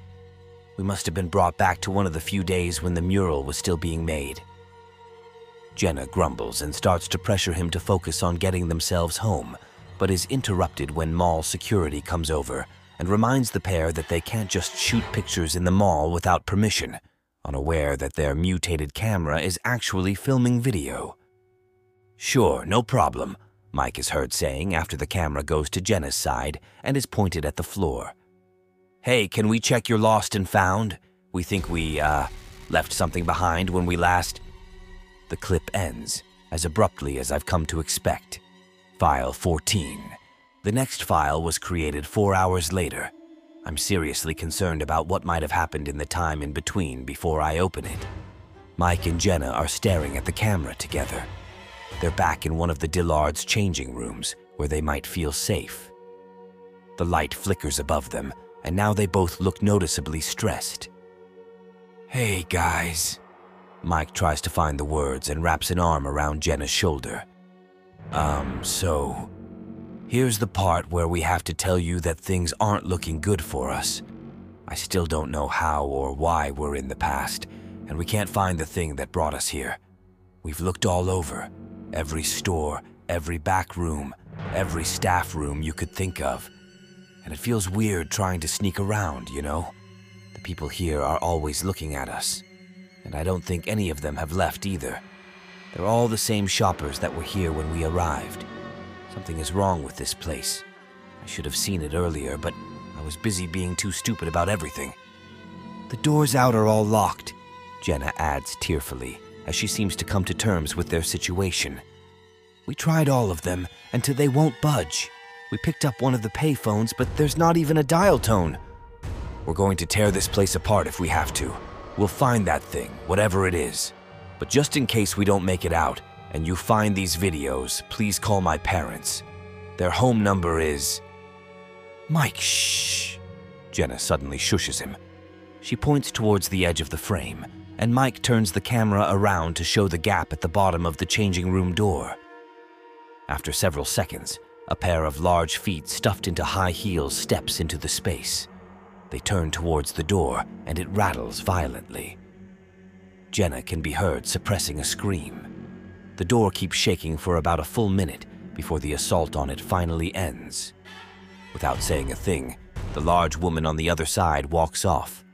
We must have been brought back to one of the few days when the mural was still being made. Jenna grumbles and starts to pressure him to focus on getting themselves home, but is interrupted when mall security comes over and reminds the pair that they can't just shoot pictures in the mall without permission, unaware that their mutated camera is actually filming video. Sure, no problem, Mike is heard saying after the camera goes to Jenna's side and is pointed at the floor. Hey, can we check your lost and found? We think we, uh, left something behind when we last. The clip ends, as abruptly as I've come to expect. File 14. The next file was created four hours later. I'm seriously concerned about what might have happened in the time in between before I open it. Mike and Jenna are staring at the camera together. They're back in one of the Dillards' changing rooms where they might feel safe. The light flickers above them, and now they both look noticeably stressed. Hey, guys. Mike tries to find the words and wraps an arm around Jenna's shoulder. Um, so. Here's the part where we have to tell you that things aren't looking good for us. I still don't know how or why we're in the past, and we can't find the thing that brought us here. We've looked all over every store, every back room, every staff room you could think of. And it feels weird trying to sneak around, you know? The people here are always looking at us, and I don't think any of them have left either. They're all the same shoppers that were here when we arrived. Something is wrong with this place. I should have seen it earlier, but I was busy being too stupid about everything. The doors out are all locked, Jenna adds tearfully, as she seems to come to terms with their situation. We tried all of them, until they won't budge. We picked up one of the payphones, but there's not even a dial tone. We're going to tear this place apart if we have to. We'll find that thing, whatever it is. But just in case we don't make it out and you find these videos, please call my parents. Their home number is. Mike, shh. Jenna suddenly shushes him. She points towards the edge of the frame, and Mike turns the camera around to show the gap at the bottom of the changing room door. After several seconds, a pair of large feet stuffed into high heels steps into the space. They turn towards the door, and it rattles violently. Jenna can be heard suppressing a scream. The door keeps shaking for about a full minute before the assault on it finally ends. Without saying a thing, the large woman on the other side walks off.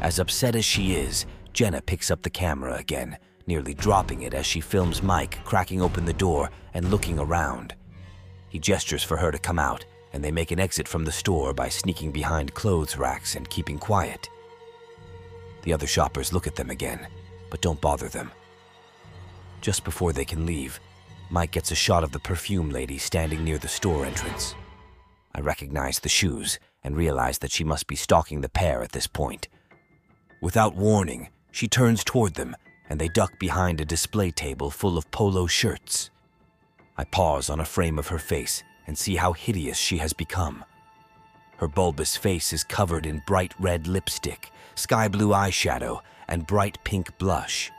As upset as she is, Jenna picks up the camera again, nearly dropping it as she films Mike cracking open the door and looking around. He gestures for her to come out, and they make an exit from the store by sneaking behind clothes racks and keeping quiet. The other shoppers look at them again, but don't bother them. Just before they can leave, Mike gets a shot of the perfume lady standing near the store entrance. I recognize the shoes and realize that she must be stalking the pair at this point. Without warning, she turns toward them and they duck behind a display table full of polo shirts. I pause on a frame of her face and see how hideous she has become. Her bulbous face is covered in bright red lipstick, sky blue eyeshadow, and bright pink blush.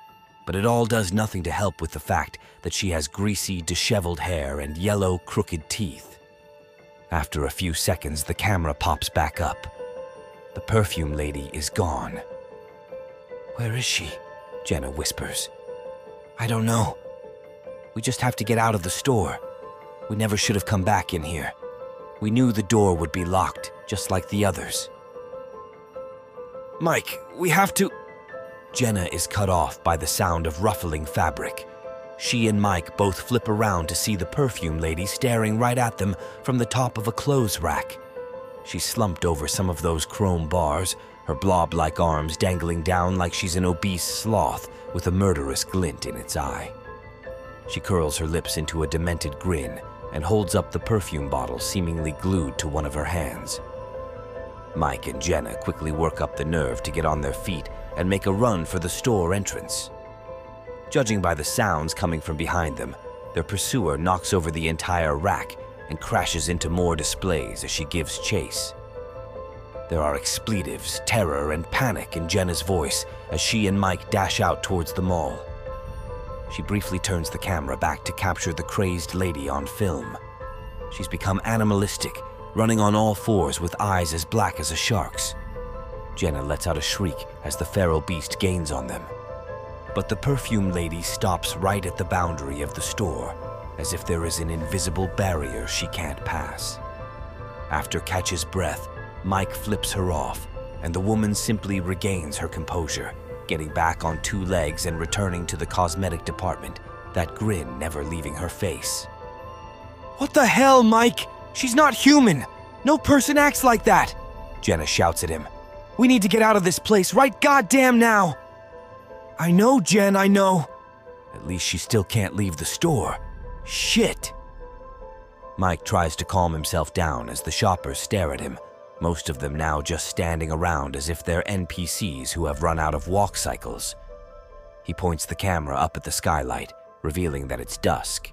But it all does nothing to help with the fact that she has greasy, disheveled hair and yellow, crooked teeth. After a few seconds, the camera pops back up. The perfume lady is gone. Where is she? Jenna whispers. I don't know. We just have to get out of the store. We never should have come back in here. We knew the door would be locked, just like the others. Mike, we have to. Jenna is cut off by the sound of ruffling fabric. She and Mike both flip around to see the perfume lady staring right at them from the top of a clothes rack. She slumped over some of those chrome bars, her blob like arms dangling down like she's an obese sloth with a murderous glint in its eye. She curls her lips into a demented grin and holds up the perfume bottle seemingly glued to one of her hands. Mike and Jenna quickly work up the nerve to get on their feet and make a run for the store entrance. Judging by the sounds coming from behind them, their pursuer knocks over the entire rack and crashes into more displays as she gives chase. There are expletives, terror, and panic in Jenna's voice as she and Mike dash out towards the mall. She briefly turns the camera back to capture the crazed lady on film. She's become animalistic, running on all fours with eyes as black as a shark's. Jenna lets out a shriek as the feral beast gains on them. But the perfume lady stops right at the boundary of the store, as if there is an invisible barrier she can't pass. After catches breath, Mike flips her off, and the woman simply regains her composure, getting back on two legs and returning to the cosmetic department, that grin never leaving her face. What the hell, Mike? She's not human! No person acts like that! Jenna shouts at him. We need to get out of this place right goddamn now! I know, Jen, I know. At least she still can't leave the store. Shit! Mike tries to calm himself down as the shoppers stare at him, most of them now just standing around as if they're NPCs who have run out of walk cycles. He points the camera up at the skylight, revealing that it's dusk.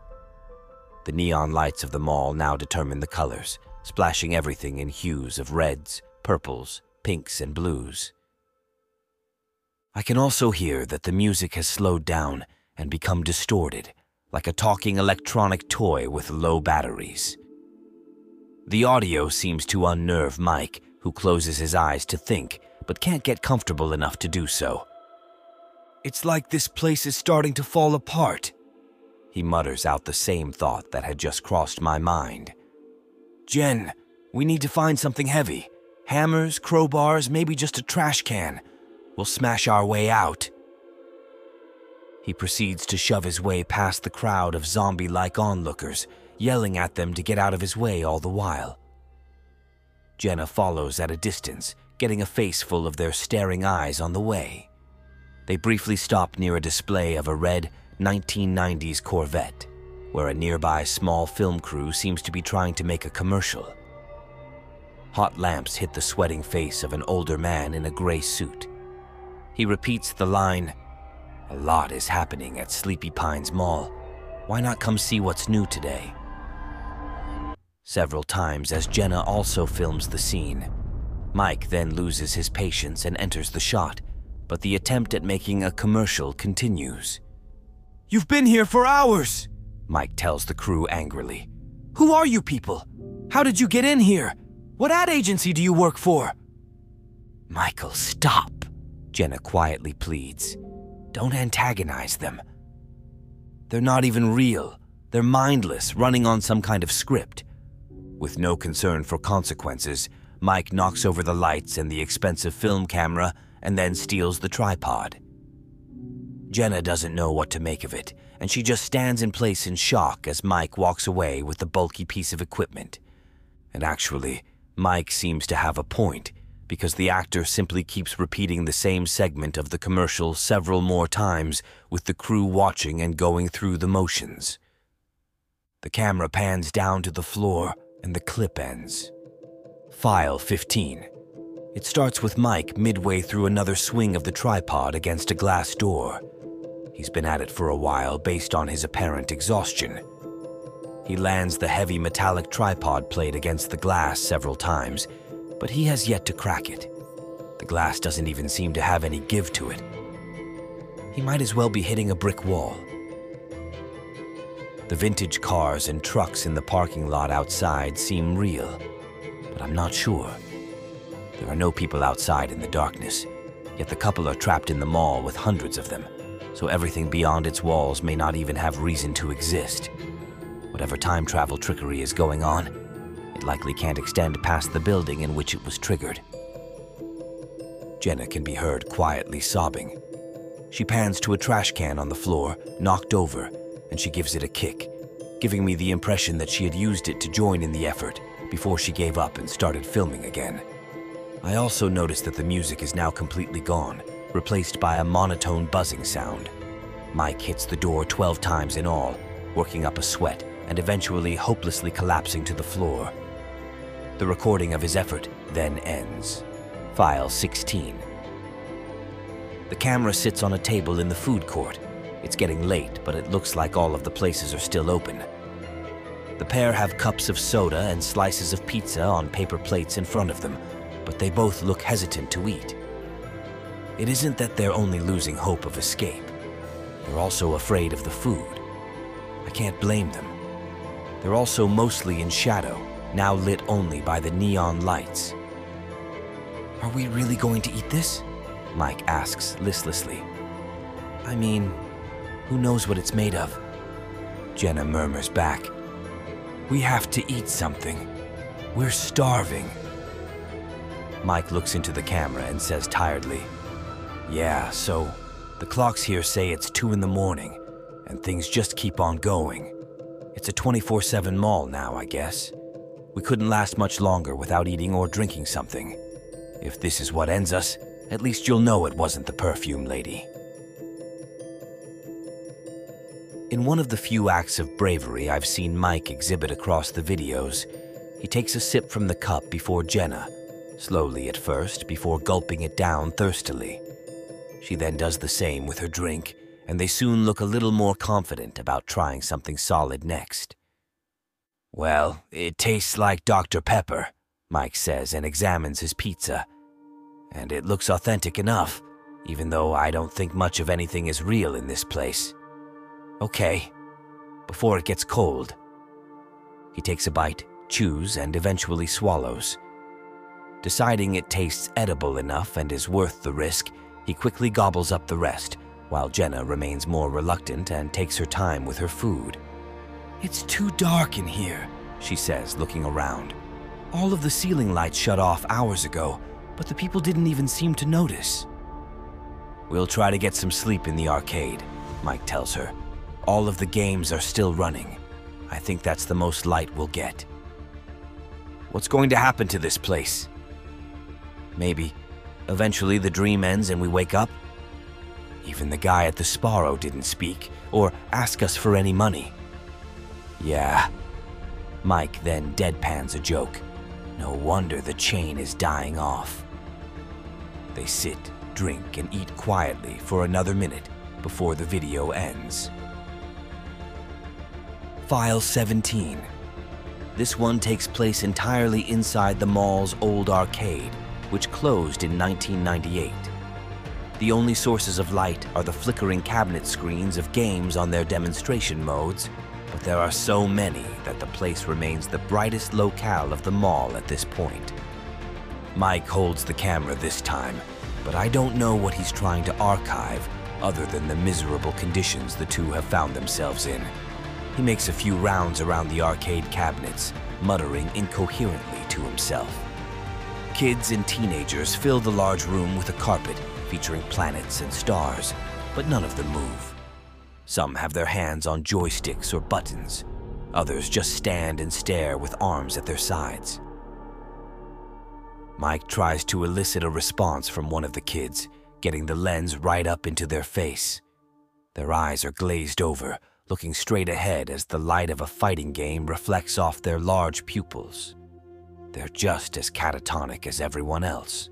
The neon lights of the mall now determine the colors, splashing everything in hues of reds, purples, pinks, and blues. I can also hear that the music has slowed down and become distorted, like a talking electronic toy with low batteries. The audio seems to unnerve Mike, who closes his eyes to think, but can't get comfortable enough to do so. It's like this place is starting to fall apart. He mutters out the same thought that had just crossed my mind. Jen, we need to find something heavy. Hammers, crowbars, maybe just a trash can. We'll smash our way out. He proceeds to shove his way past the crowd of zombie like onlookers, yelling at them to get out of his way all the while. Jenna follows at a distance, getting a face full of their staring eyes on the way. They briefly stop near a display of a red 1990s Corvette, where a nearby small film crew seems to be trying to make a commercial. Hot lamps hit the sweating face of an older man in a gray suit. He repeats the line, A lot is happening at Sleepy Pines Mall. Why not come see what's new today? Several times as Jenna also films the scene. Mike then loses his patience and enters the shot, but the attempt at making a commercial continues. You've been here for hours, Mike tells the crew angrily. Who are you people? How did you get in here? What ad agency do you work for? Michael, stop, Jenna quietly pleads. Don't antagonize them. They're not even real. They're mindless, running on some kind of script. With no concern for consequences, Mike knocks over the lights and the expensive film camera and then steals the tripod. Jenna doesn't know what to make of it, and she just stands in place in shock as Mike walks away with the bulky piece of equipment. And actually, Mike seems to have a point, because the actor simply keeps repeating the same segment of the commercial several more times with the crew watching and going through the motions. The camera pans down to the floor and the clip ends. File 15. It starts with Mike midway through another swing of the tripod against a glass door. He's been at it for a while based on his apparent exhaustion. He lands the heavy metallic tripod plate against the glass several times, but he has yet to crack it. The glass doesn't even seem to have any give to it. He might as well be hitting a brick wall. The vintage cars and trucks in the parking lot outside seem real, but I'm not sure. There are no people outside in the darkness, yet the couple are trapped in the mall with hundreds of them, so everything beyond its walls may not even have reason to exist. Whatever time travel trickery is going on, It likely can't extend past the building in which it was triggered. Jenna can be heard quietly sobbing. She pans to a trash can on the floor, knocked over, and she gives it a kick, giving me the impression that she had used it to join in the effort before she gave up and started filming again. I also notice that the music is now completely gone, replaced by a monotone buzzing sound. Mike hits the door 12 times in all, working up a sweat and eventually hopelessly collapsing to the floor. The recording of his effort then ends. File 16. The camera sits on a table in the food court. It's getting late, but it looks like all of the places are still open. The pair have cups of soda and slices of pizza on paper plates in front of them, but they both look hesitant to eat. It isn't that they're only losing hope of escape. They're also afraid of the food. I can't blame them. They're also mostly in shadow, now lit only by the neon lights. Are we really going to eat this? Mike asks listlessly. I mean, who knows what it's made of? Jenna murmurs back. We have to eat something. We're starving. Mike looks into the camera and says tiredly, Yeah, so the clocks here say it's 2 in the morning, and things just keep on going. It's a 24 7 mall now, I guess. We couldn't last much longer without eating or drinking something. If this is what ends us, at least you'll know it wasn't the perfume lady. In one of the few acts of bravery I've seen Mike exhibit across the videos, he takes a sip from the cup before Jenna, slowly at first, before gulping it down thirstily. She then does the same with her drink, and they soon look a little more confident about trying something solid next. Well, it tastes like Dr. Pepper, Mike says and examines his pizza. And it looks authentic enough, even though I don't think much of anything is real in this place. Okay, before it gets cold. He takes a bite, chews, and eventually swallows. Deciding it tastes edible enough and is worth the risk, he quickly gobbles up the rest, while Jenna remains more reluctant and takes her time with her food. It's too dark in here, she says, looking around. All of the ceiling lights shut off hours ago, but the people didn't even seem to notice. We'll try to get some sleep in the arcade, Mike tells her. All of the games are still running. I think that's the most light we'll get. What's going to happen to this place? Maybe. Eventually the dream ends and we wake up? Even the guy at the Sbarro didn't speak or ask us for any money. Yeah. Mike then deadpans a joke. No wonder the chain is dying off. They sit, drink, and eat quietly for another minute before the video ends. File 17. This one takes place entirely inside the mall's old arcade, which closed in 1998. The only sources of light are the flickering cabinet screens of games on their demonstration modes but there are so many that the place remains the brightest locale of the mall at this point. Mike holds the camera this time, but I don't know what he's trying to archive other than the miserable conditions the two have found themselves in. He makes a few rounds around the arcade cabinets, muttering incoherently to himself. Kids and teenagers fill the large room with a carpet featuring planets and stars, but none of them move. Some have their hands on joysticks or buttons. Others just stand and stare with arms at their sides. Mike tries to elicit a response from one of the kids, getting the lens right up into their face. Their eyes are glazed over, looking straight ahead as the light of a fighting game reflects off their large pupils. They're just as catatonic as everyone else.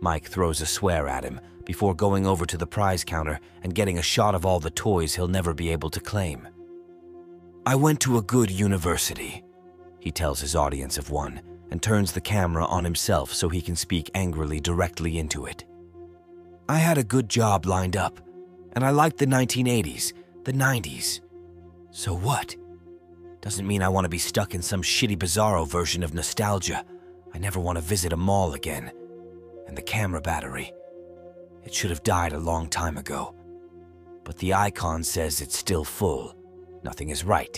Mike throws a swear at him, before going over to the prize counter and getting a shot of all the toys he'll never be able to claim. I went to a good university, he tells his audience of one and turns the camera on himself so he can speak angrily directly into it. I had a good job lined up, and I liked the 1980s, the 90s. So what? Doesn't mean I want to be stuck in some shitty bizarro version of nostalgia. I never want to visit a mall again. And the camera battery. It should have died a long time ago. But the icon says it's still full. Nothing is right.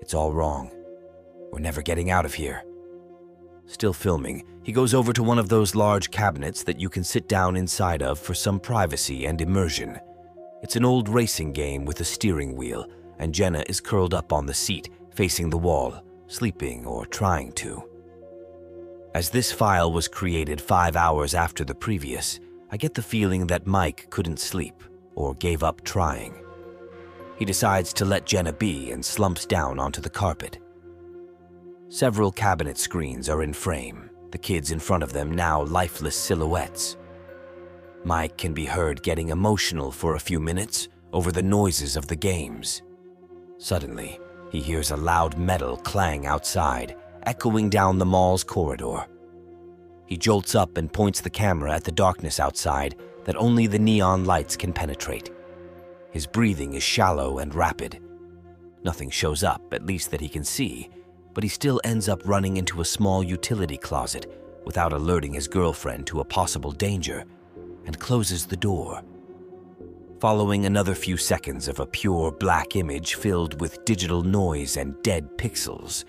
It's all wrong. We're never getting out of here. Still filming, he goes over to one of those large cabinets that you can sit down inside of for some privacy and immersion. It's an old racing game with a steering wheel, and Jenna is curled up on the seat, facing the wall, sleeping or trying to. As this file was created five hours after the previous, I get the feeling that Mike couldn't sleep or gave up trying. He decides to let Jenna be and slumps down onto the carpet. Several cabinet screens are in frame, the kids in front of them now lifeless silhouettes. Mike can be heard getting emotional for a few minutes over the noises of the games. Suddenly, he hears a loud metal clang outside, echoing down the mall's corridor. He jolts up and points the camera at the darkness outside that only the neon lights can penetrate. His breathing is shallow and rapid. Nothing shows up, at least that he can see, but he still ends up running into a small utility closet without alerting his girlfriend to a possible danger and closes the door. Following another few seconds of a pure black image filled with digital noise and dead pixels,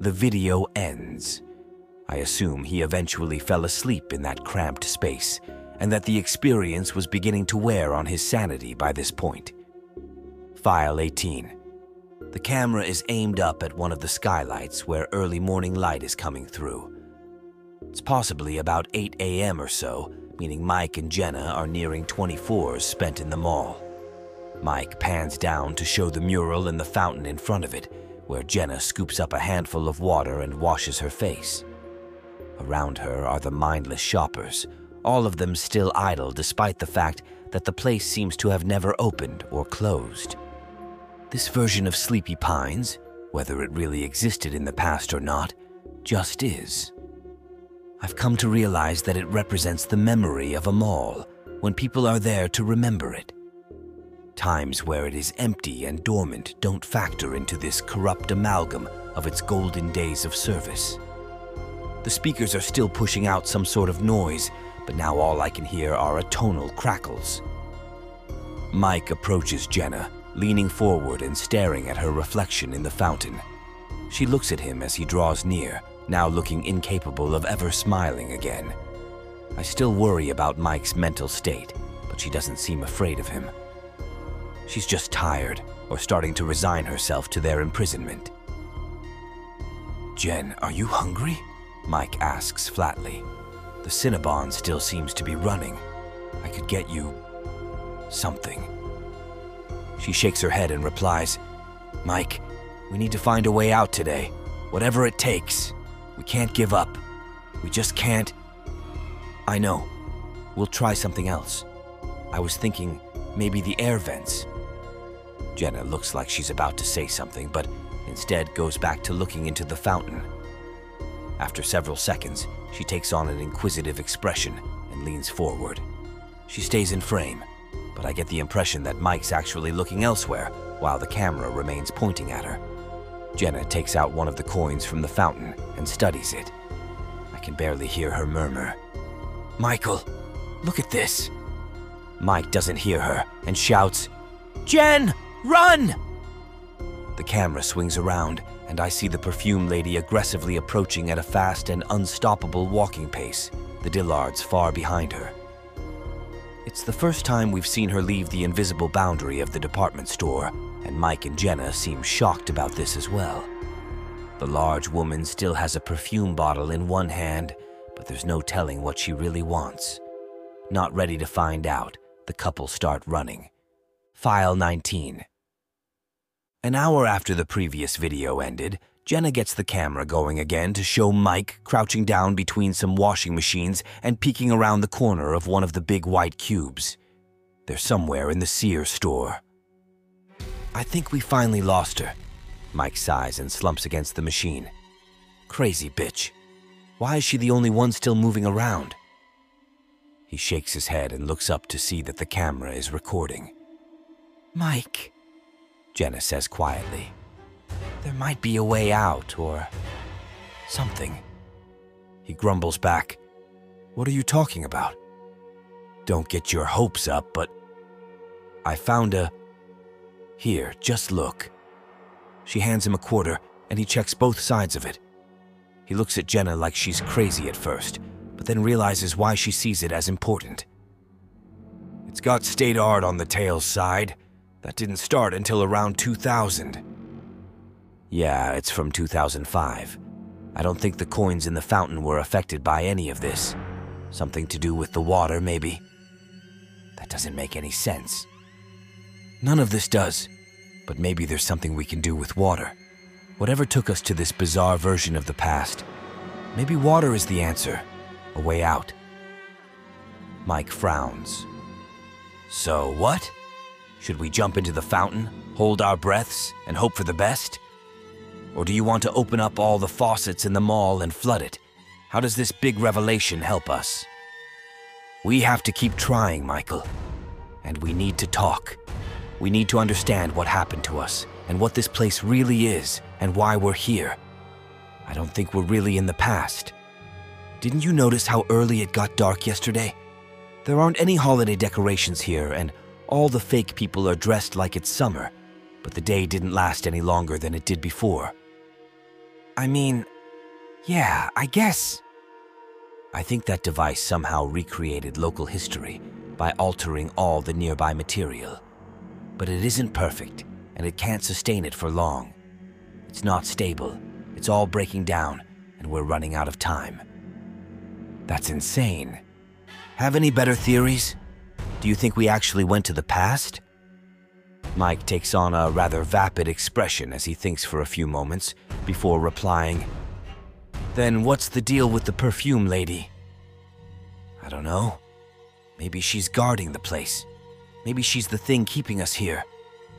the video ends. I assume he eventually fell asleep in that cramped space and that the experience was beginning to wear on his sanity by this point. File 18. The camera is aimed up at one of the skylights where early morning light is coming through. It's possibly about 8 a.m. or so, meaning Mike and Jenna are nearing 24s spent in the mall. Mike pans down to show the mural and the fountain in front of it, where Jenna scoops up a handful of water and washes her face. Around her are the mindless shoppers, all of them still idle despite the fact that the place seems to have never opened or closed. This version of Sleepy Pines, whether it really existed in the past or not, just is. I've come to realize that it represents the memory of a mall when people are there to remember it. Times where it is empty and dormant don't factor into this corrupt amalgam of its golden days of service. The speakers are still pushing out some sort of noise, but now all I can hear are atonal crackles. Mike approaches Jenna, leaning forward and staring at her reflection in the fountain. She looks at him as he draws near, now looking incapable of ever smiling again. I still worry about Mike's mental state, but she doesn't seem afraid of him. She's just tired or starting to resign herself to their imprisonment. Jen, are you hungry? Mike asks flatly. The Cinnabon still seems to be running. I could get you something. She shakes her head and replies, Mike, we need to find a way out today, whatever it takes. We can't give up. We just can't. I know. We'll try something else. I was thinking maybe the air vents. Jenna looks like she's about to say something, but instead goes back to looking into the fountain. After several seconds, she takes on an inquisitive expression and leans forward. She stays in frame, but I get the impression that Mike's actually looking elsewhere while the camera remains pointing at her. Jenna takes out one of the coins from the fountain and studies it. I can barely hear her murmur. Michael, look at this. Mike doesn't hear her and shouts, Jen, run! The camera swings around, and I see the perfume lady aggressively approaching at a fast and unstoppable walking pace, the Dillards far behind her. It's the first time we've seen her leave the invisible boundary of the department store, and Mike and Jenna seem shocked about this as well. The large woman still has a perfume bottle in one hand, but there's no telling what she really wants. Not ready to find out, the couple start running. File 19. An hour after the previous video ended, Jenna gets the camera going again to show Mike crouching down between some washing machines and peeking around the corner of one of the big white cubes. They're somewhere in the Sears store. I think we finally lost her. Mike sighs and slumps against the machine. Crazy bitch. Why is she the only one still moving around? He shakes his head and looks up to see that the camera is recording. Mike, Jenna says quietly. There might be a way out, or something. He grumbles back. What are you talking about? Don't get your hopes up, but I found a. Here, just look. She hands him a quarter, and he checks both sides of it. He looks at Jenna like she's crazy at first, but then realizes why she sees it as important. It's got state art on the tail side. That didn't start until around 2000. Yeah, it's from 2005. I don't think the coins in the fountain were affected by any of this. Something to do with the water, maybe. That doesn't make any sense. None of this does, but maybe there's something we can do with water. Whatever took us to this bizarre version of the past, maybe water is the answer, a way out. Mike frowns. So, what? Should we jump into the fountain, hold our breaths, and hope for the best? Or do you want to open up all the faucets in the mall and flood it? How does this big revelation help us? We have to keep trying, Michael. And we need to talk. We need to understand what happened to us, and what this place really is, and why we're here. I don't think we're really in the past. Didn't you notice how early it got dark yesterday? There aren't any holiday decorations here, and all the fake people are dressed like it's summer, but the day didn't last any longer than it did before. I mean, yeah, I guess. I think that device somehow recreated local history by altering all the nearby material. But it isn't perfect, and it can't sustain it for long. It's not stable, it's all breaking down, and we're running out of time. That's insane. Have any better theories? Do you think we actually went to the past? Mike takes on a rather vapid expression as he thinks for a few moments before replying, Then what's the deal with the perfume lady? I don't know. Maybe she's guarding the place. Maybe she's the thing keeping us here.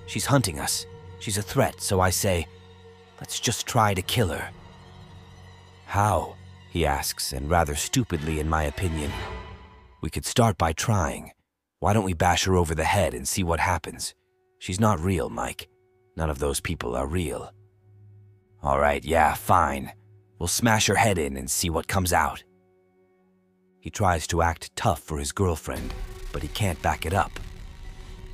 She's hunting us. She's a threat, so I say, let's just try to kill her. How? He asks, and rather stupidly, in my opinion. We could start by trying. Why don't we bash her over the head and see what happens? She's not real, Mike. None of those people are real. All right, yeah, fine. We'll smash her head in and see what comes out. He tries to act tough for his girlfriend, but he can't back it up.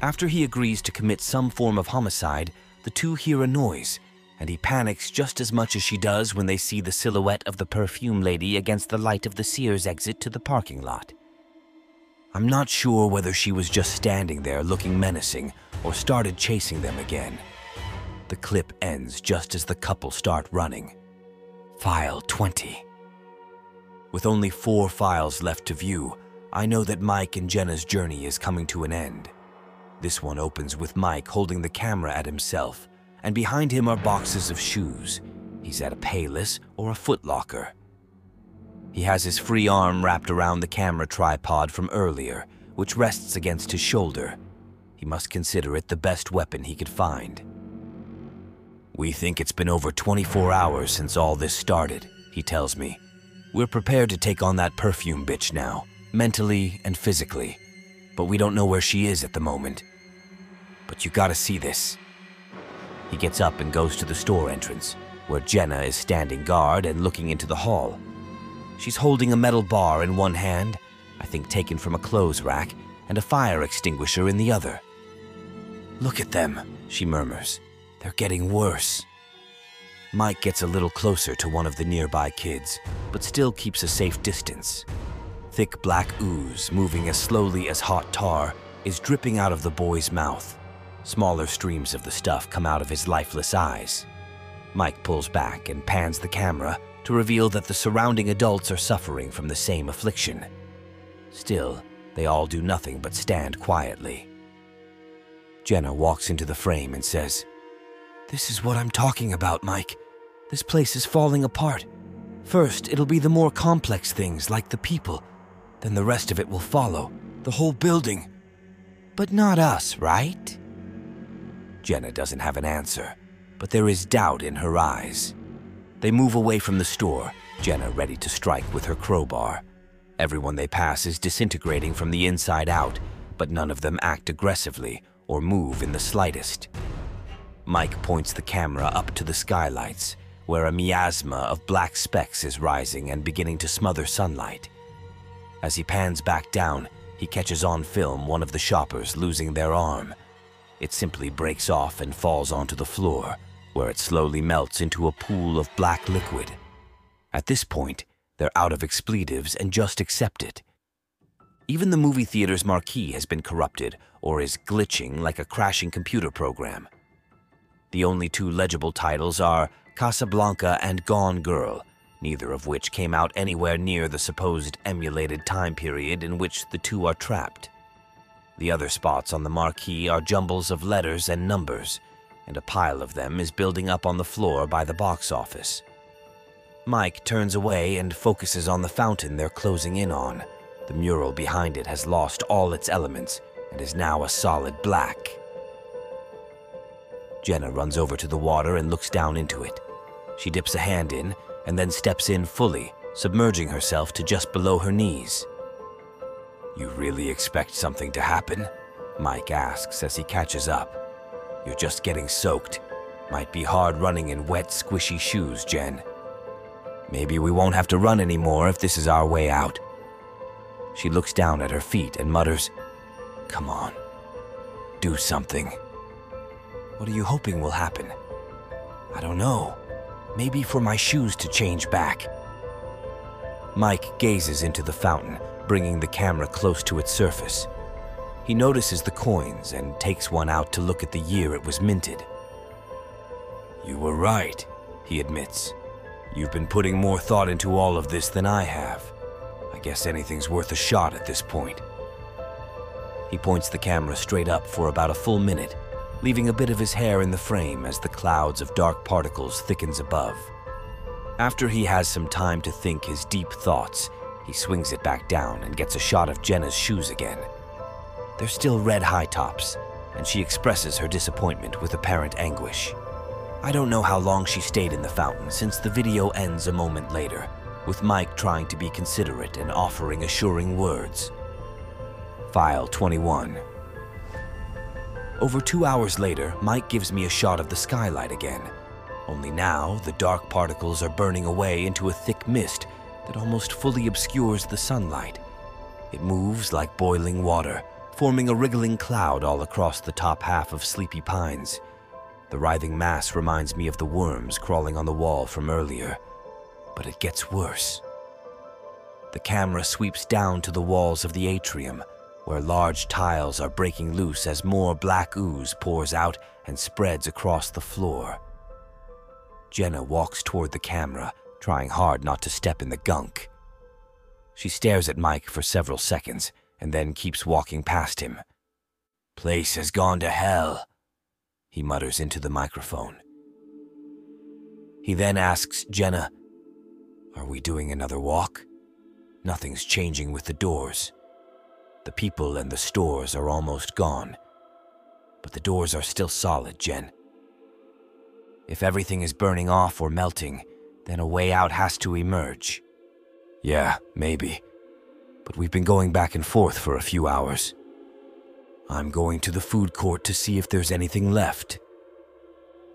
After he agrees to commit some form of homicide, the two hear a noise, and he panics just as much as she does when they see the silhouette of the perfume lady against the light of the Sears exit to the parking lot. I'm not sure whether she was just standing there looking menacing or started chasing them again. The clip ends just as the couple start running. File 20. With only four files left to view, I know that Mike and Jenna's journey is coming to an end. This one opens with Mike holding the camera at himself, and behind him are boxes of shoes. He's at a Payless or a Foot Locker. He has his free arm wrapped around the camera tripod from earlier, which rests against his shoulder. He must consider it the best weapon he could find. We think it's been over 24 hours since all this started, he tells me. We're prepared to take on that perfume bitch now, mentally and physically, but we don't know where she is at the moment. But you gotta see this. He gets up and goes to the store entrance, where Jenna is standing guard and looking into the hall. She's holding a metal bar in one hand, I think taken from a clothes rack, and a fire extinguisher in the other. Look at them, she murmurs. They're getting worse. Mike gets a little closer to one of the nearby kids, but still keeps a safe distance. Thick black ooze, moving as slowly as hot tar, is dripping out of the boy's mouth. Smaller streams of the stuff come out of his lifeless eyes. Mike pulls back and pans the camera to reveal that the surrounding adults are suffering from the same affliction. Still, they all do nothing but stand quietly. Jenna walks into the frame and says, This is what I'm talking about, Mike. This place is falling apart. First, it'll be the more complex things like the people. Then the rest of it will follow, the whole building. But not us, right? Jenna doesn't have an answer, but there is doubt in her eyes. They move away from the store, Jenna ready to strike with her crowbar. Everyone they pass is disintegrating from the inside out, but none of them act aggressively or move in the slightest. Mike points the camera up to the skylights, where a miasma of black specks is rising and beginning to smother sunlight. As he pans back down, he catches on film one of the shoppers losing their arm. It simply breaks off and falls onto the floor, where it slowly melts into a pool of black liquid. At this point, they're out of expletives and just accept it. Even the movie theater's marquee has been corrupted or is glitching like a crashing computer program. The only two legible titles are Casablanca and Gone Girl, neither of which came out anywhere near the supposed emulated time period in which the two are trapped. The other spots on the marquee are jumbles of letters and numbers, and a pile of them is building up on the floor by the box office. Mike turns away and focuses on the fountain they're closing in on. The mural behind it has lost all its elements and is now a solid black. Jenna runs over to the water and looks down into it. She dips a hand in and then steps in fully, submerging herself to just below her knees. You really expect something to happen? Mike asks as he catches up. You're just getting soaked. Might be hard running in wet, squishy shoes, Jen. Maybe we won't have to run anymore if this is our way out. She looks down at her feet and mutters, Come on, do something. What are you hoping will happen? I don't know. Maybe for my shoes to change back. Mike gazes into the fountain, bringing the camera close to its surface. He notices the coins and takes one out to look at the year it was minted. You were right, he admits. You've been putting more thought into all of this than I have. I guess anything's worth a shot at this point. He points the camera straight up for about a full minute, leaving a bit of his hair in the frame as the clouds of dark particles thickens above. After he has some time to think his deep thoughts, he swings it back down and gets a shot of Jenna's shoes again. They're still red high tops, and she expresses her disappointment with apparent anguish. I don't know how long she stayed in the fountain since the video ends a moment later, with Mike trying to be considerate and offering assuring words. File 21. Over two hours later, Mike gives me a shot of the skylight again. Only now, the dark particles are burning away into a thick mist that almost fully obscures the sunlight. It moves like boiling water, forming a wriggling cloud all across the top half of Sleepy Pines. The writhing mass reminds me of the worms crawling on the wall from earlier. But it gets worse. The camera sweeps down to the walls of the atrium, where large tiles are breaking loose as more black ooze pours out and spreads across the floor. Jenna walks toward the camera, trying hard not to step in the gunk. She stares at Mike for several seconds and then keeps walking past him. Place has gone to hell, he mutters into the microphone. He then asks Jenna, Are we doing another walk? Nothing's changing with the doors. The people and the stores are almost gone. But the doors are still solid, Jen. If everything is burning off or melting, then a way out has to emerge. Yeah, maybe but we've been going back and forth for a few hours. I'm going to the food court to see if there's anything left.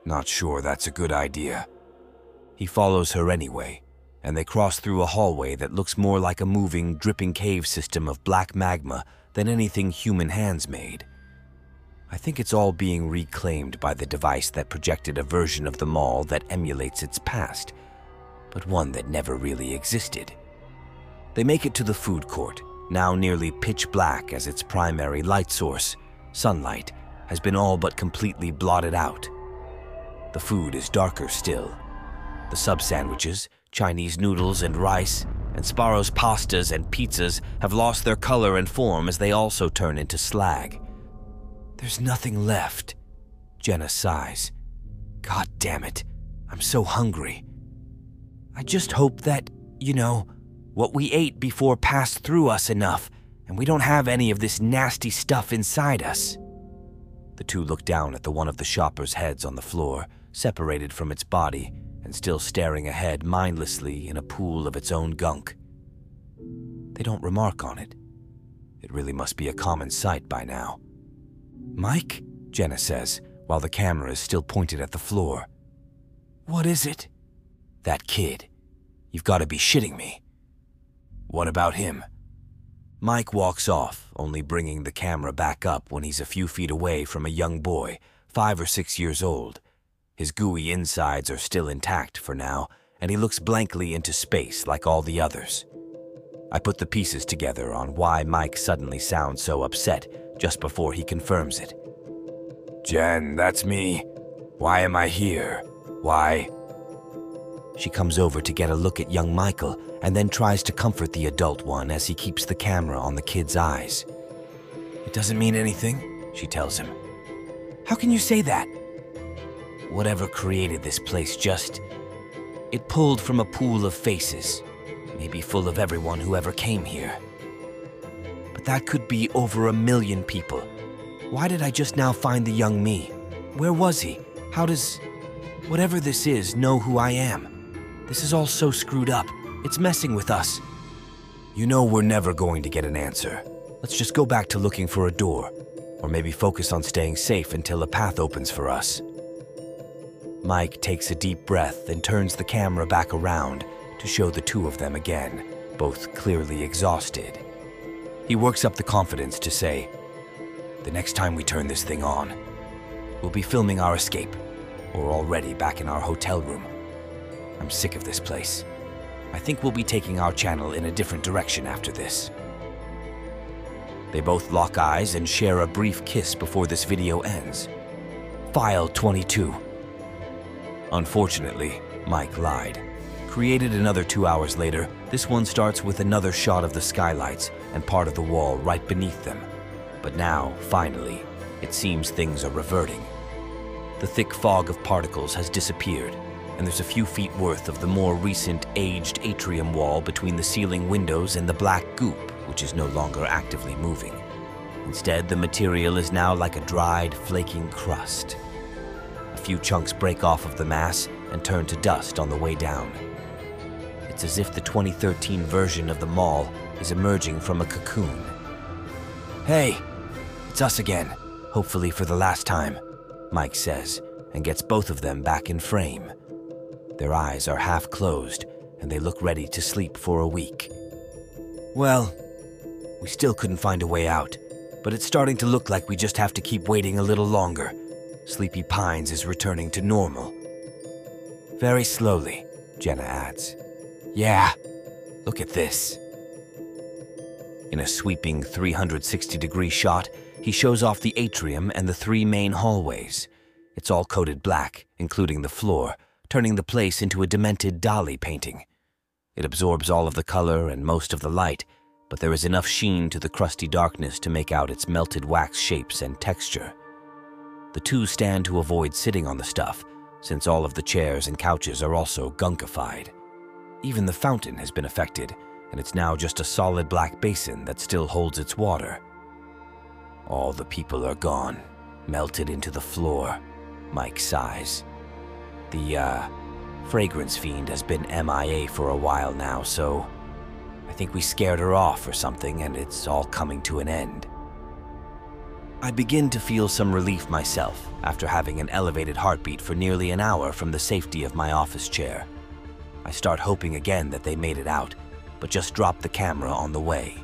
Not sure that's a good idea. He follows her anyway, and they cross through a hallway that looks more like a moving, dripping cave system of black magma than anything human hands made. I think it's all being reclaimed by the device that projected a version of the mall that emulates its past, but one that never really existed. They make it to the food court, now nearly pitch black as its primary light source, sunlight, has been all but completely blotted out. The food is darker still. The sub sandwiches, Chinese noodles and rice, and Sbarro's pastas and pizzas have lost their color and form as they also turn into slag. There's nothing left. Jenna sighs. God damn it, I'm so hungry. I just hope that, you know, what we ate before passed through us enough, and we don't have any of this nasty stuff inside us. The two look down at the one of the shopper's heads on the floor, separated from its body, and still staring ahead mindlessly in a pool of its own gunk. They don't remark on it. It really must be a common sight by now. Mike? Jenna says, while the camera is still pointed at the floor. What is it? That kid. You've got to be shitting me. What about him? Mike walks off, only bringing the camera back up when he's a few feet away from a young boy, five or six years old. His gooey insides are still intact for now, and he looks blankly into space like all the others. I put the pieces together on why Mike suddenly sounds so upset just before he confirms it. Jen, that's me. Why am I here? Why? She comes over to get a look at young Michael and then tries to comfort the adult one as he keeps the camera on the kid's eyes. It doesn't mean anything, she tells him. How can you say that? Whatever created this place just. It pulled from a pool of faces, maybe full of everyone who ever came here. But that could be over a million people. Why did I just now find the young me? Where was he? How does. Whatever this is, know who I am? This is all so screwed up. It's messing with us. You know we're never going to get an answer. Let's just go back to looking for a door, or maybe focus on staying safe until a path opens for us. Mike takes a deep breath and turns the camera back around to show the two of them again, both clearly exhausted. He works up the confidence to say, The next time we turn this thing on, we'll be filming our escape, or already back in our hotel room. I'm sick of this place. I think we'll be taking our channel in a different direction after this. They both lock eyes and share a brief kiss before this video ends. File 22. Unfortunately, Mike lied. Created another two hours later, this one starts with another shot of the skylights and part of the wall right beneath them. But now, finally, it seems things are reverting. The thick fog of particles has disappeared, and there's a few feet worth of the more recent aged atrium wall between the ceiling windows and the black goop, which is no longer actively moving. Instead, the material is now like a dried, flaking crust. A few chunks break off of the mass and turn to dust on the way down. It's as if the 2013 version of the mall is emerging from a cocoon. Hey, it's us again, hopefully for the last time, Mike says, and gets both of them back in frame. Their eyes are half closed, and they look ready to sleep for a week. Well, we still couldn't find a way out, but it's starting to look like we just have to keep waiting a little longer. Sleepy Pines is returning to normal. Very slowly, Jenna adds. Yeah, look at this. In a sweeping 360 degree shot, he shows off the atrium and the three main hallways. It's all coated black, including the floor, turning the place into a demented Dali painting. It absorbs all of the color and most of the light, but there is enough sheen to the crusty darkness to make out its melted wax shapes and texture. The two stand to avoid sitting on the stuff, since all of the chairs and couches are also gunkified. Even the fountain has been affected, and it's now just a solid black basin that still holds its water. All the people are gone, melted into the floor, Mike sighs. The, uh, fragrance fiend has been MIA for a while now, so I think we scared her off or something, and it's all coming to an end. I begin to feel some relief myself after having an elevated heartbeat for nearly an hour from the safety of my office chair. I start hoping again that they made it out, but just drop the camera on the way.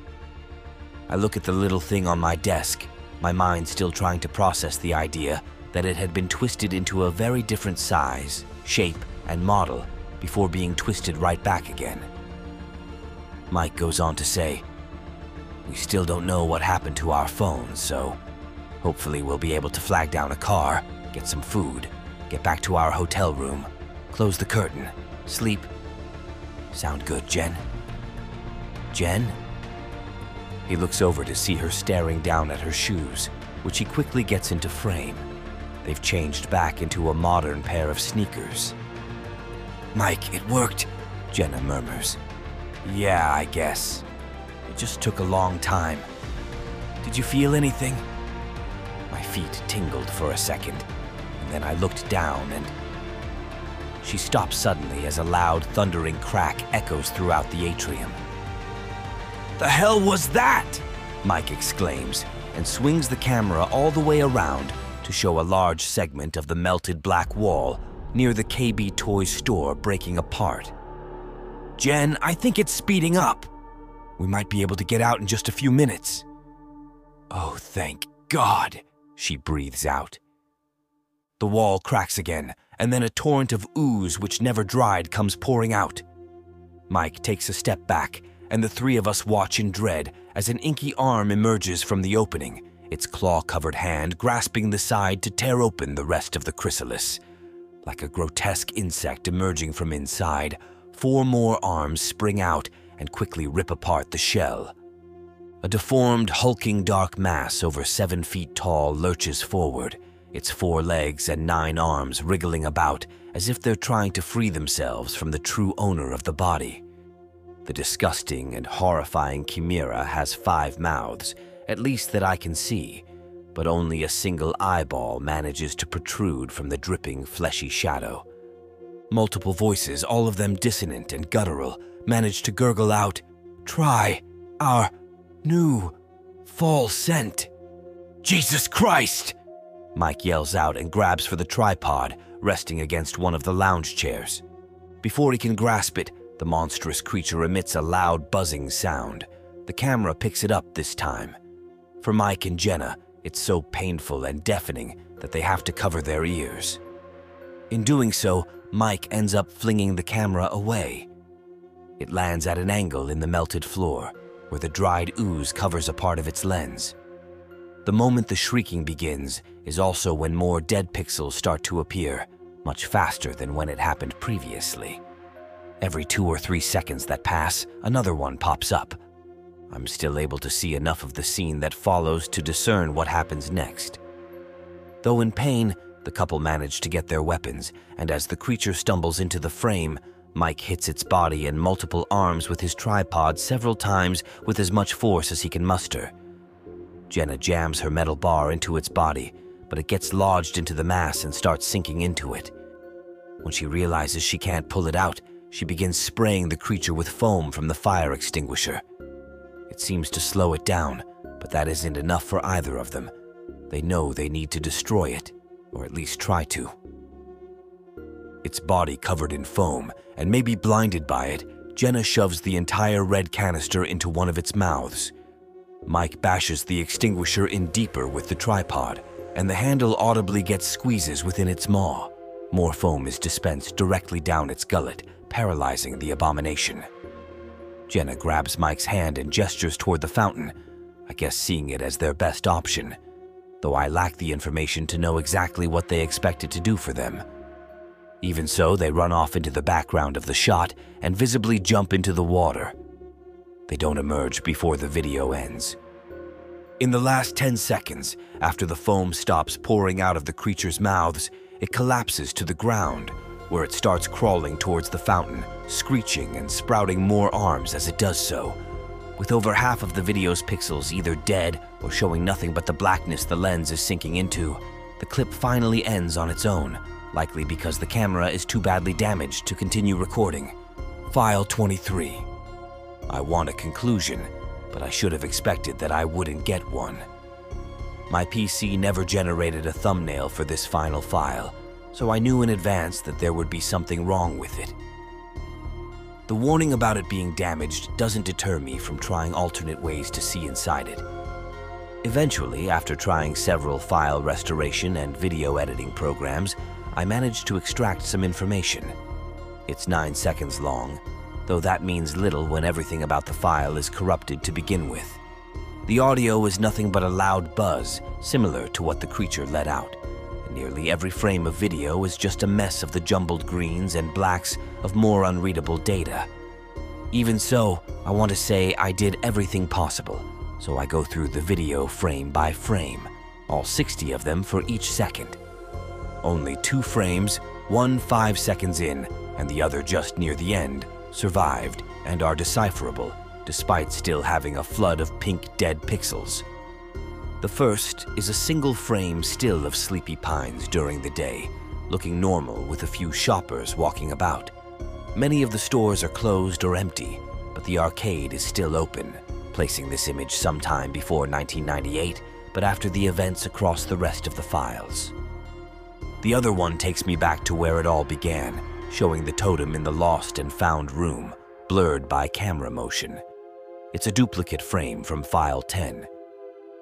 I look at the little thing on my desk, my mind still trying to process the idea that it had been twisted into a very different size, shape, and model before being twisted right back again. Mike goes on to say, We still don't know what happened to our phones, so hopefully we'll be able to flag down a car, get some food, get back to our hotel room, close the curtain, sleep. Sound good, Jen? Jen? He looks over to see her staring down at her shoes, which he quickly gets into frame. They've changed back into a modern pair of sneakers. Mike, it worked, Jenna murmurs. Yeah, I guess. It just took a long time. Did you feel anything? My feet tingled for a second, and then I looked down and. She stops suddenly as a loud, thundering crack echoes throughout the atrium. The hell was that? Mike exclaims and swings the camera all the way around to show a large segment of the melted black wall near the KB Toys store breaking apart. Jen, I think it's speeding up. We might be able to get out in just a few minutes. Oh, thank God, she breathes out. The wall cracks again, and then a torrent of ooze which never dried comes pouring out. Mike takes a step back, and the three of us watch in dread as an inky arm emerges from the opening, its claw covered hand grasping the side to tear open the rest of the chrysalis. Like a grotesque insect emerging from inside, four more arms spring out and quickly rip apart the shell. A deformed, hulking dark mass over seven feet tall lurches forward, its four legs and nine arms wriggling about as if they're trying to free themselves from the true owner of the body. The disgusting and horrifying chimera has five mouths, at least that I can see, but only a single eyeball manages to protrude from the dripping, fleshy shadow. Multiple voices, all of them dissonant and guttural, manage to gurgle out, Try our new fall scent. Jesus Christ! Mike yells out and grabs for the tripod resting against one of the lounge chairs. Before he can grasp it, the monstrous creature emits a loud buzzing sound. The camera picks it up this time. For Mike and Jenna, it's so painful and deafening that they have to cover their ears. In doing so, Mike ends up flinging the camera away. It lands at an angle in the melted floor, where the dried ooze covers a part of its lens. The moment the shrieking begins is also when more dead pixels start to appear, much faster than when it happened previously. Every two or three seconds that pass, another one pops up. I'm still able to see enough of the scene that follows to discern what happens next. Though in pain, the couple manage to get their weapons, and as the creature stumbles into the frame, Mike hits its body and multiple arms with his tripod several times with as much force as he can muster. Jenna jams her metal bar into its body, but it gets lodged into the mass and starts sinking into it. When she realizes she can't pull it out, she begins spraying the creature with foam from the fire extinguisher. It seems to slow it down, but that isn't enough for either of them. They know they need to destroy it, or at least try to. Its body covered in foam, and maybe blinded by it, Jenna shoves the entire red canister into one of its mouths. Mike bashes the extinguisher in deeper with the tripod, and the handle audibly gets squeezes within its maw. More foam is dispensed directly down its gullet, paralyzing the abomination. Jenna grabs Mike's hand and gestures toward the fountain, I guess seeing it as their best option, though I lack the information to know exactly what they expected to do for them. Even so, they run off into the background of the shot and visibly jump into the water. They don't emerge before the video ends. In the last 10 seconds, after the foam stops pouring out of the creature's mouths, it collapses to the ground, where it starts crawling towards the fountain, screeching and sprouting more arms as it does so. With over half of the video's pixels either dead or showing nothing but the blackness the lens is sinking into, the clip finally ends on its own, likely because the camera is too badly damaged to continue recording. File 23. I want a conclusion, but I should have expected that I wouldn't get one. My PC never generated a thumbnail for this final file, so I knew in advance that there would be something wrong with it. The warning about it being damaged doesn't deter me from trying alternate ways to see inside it. Eventually, after trying several file restoration and video editing programs, I managed to extract some information. It's 9 seconds long, though that means little when everything about the file is corrupted to begin with. The audio is nothing but a loud buzz, similar to what the creature let out. Nearly every frame of video is just a mess of the jumbled greens and blacks of more unreadable data. Even so, I want to say I did everything possible, so I go through the video frame by frame, all 60 of them for each second. Only two frames, one five seconds in, and the other just near the end, survived and are decipherable, despite still having a flood of pink dead pixels. The first is a single frame still of Sleepy Pines during the day, looking normal with a few shoppers walking about. Many of the stores are closed or empty, but the arcade is still open, placing this image sometime before 1998, but after the events across the rest of the files. The other one takes me back to where it all began, showing the totem in the lost and found room, blurred by camera motion. It's a duplicate frame from file 10,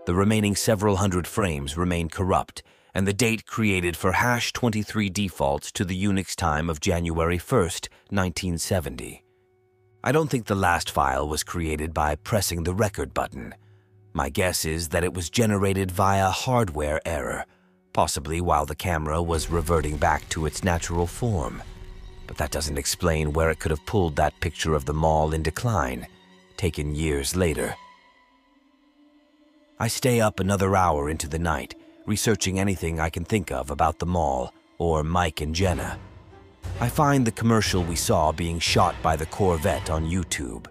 the remaining several hundred frames remain corrupt, and the date created for hash 23 defaults to the Unix time of January 1st, 1970. I don't think the last file was created by pressing the record button. My guess is that it was generated via hardware error, possibly while the camera was reverting back to its natural form. But that doesn't explain where it could have pulled that picture of the mall in decline, taken years later. I stay up another hour into the night, researching anything I can think of about the mall or Mike and Jenna. I find the commercial we saw being shot by the Corvette on YouTube.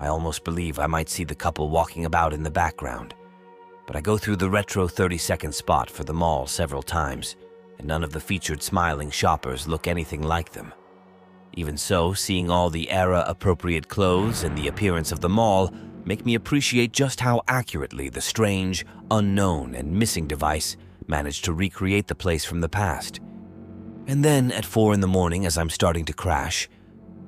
I almost believe I might see the couple walking about in the background. But I go through the retro 30 second spot for the mall several times, and none of the featured smiling shoppers look anything like them. Even so, seeing all the era appropriate clothes and the appearance of the mall make me appreciate just how accurately the strange, unknown, and missing device managed to recreate the place from the past. And then, at four in the morning, as I'm starting to crash,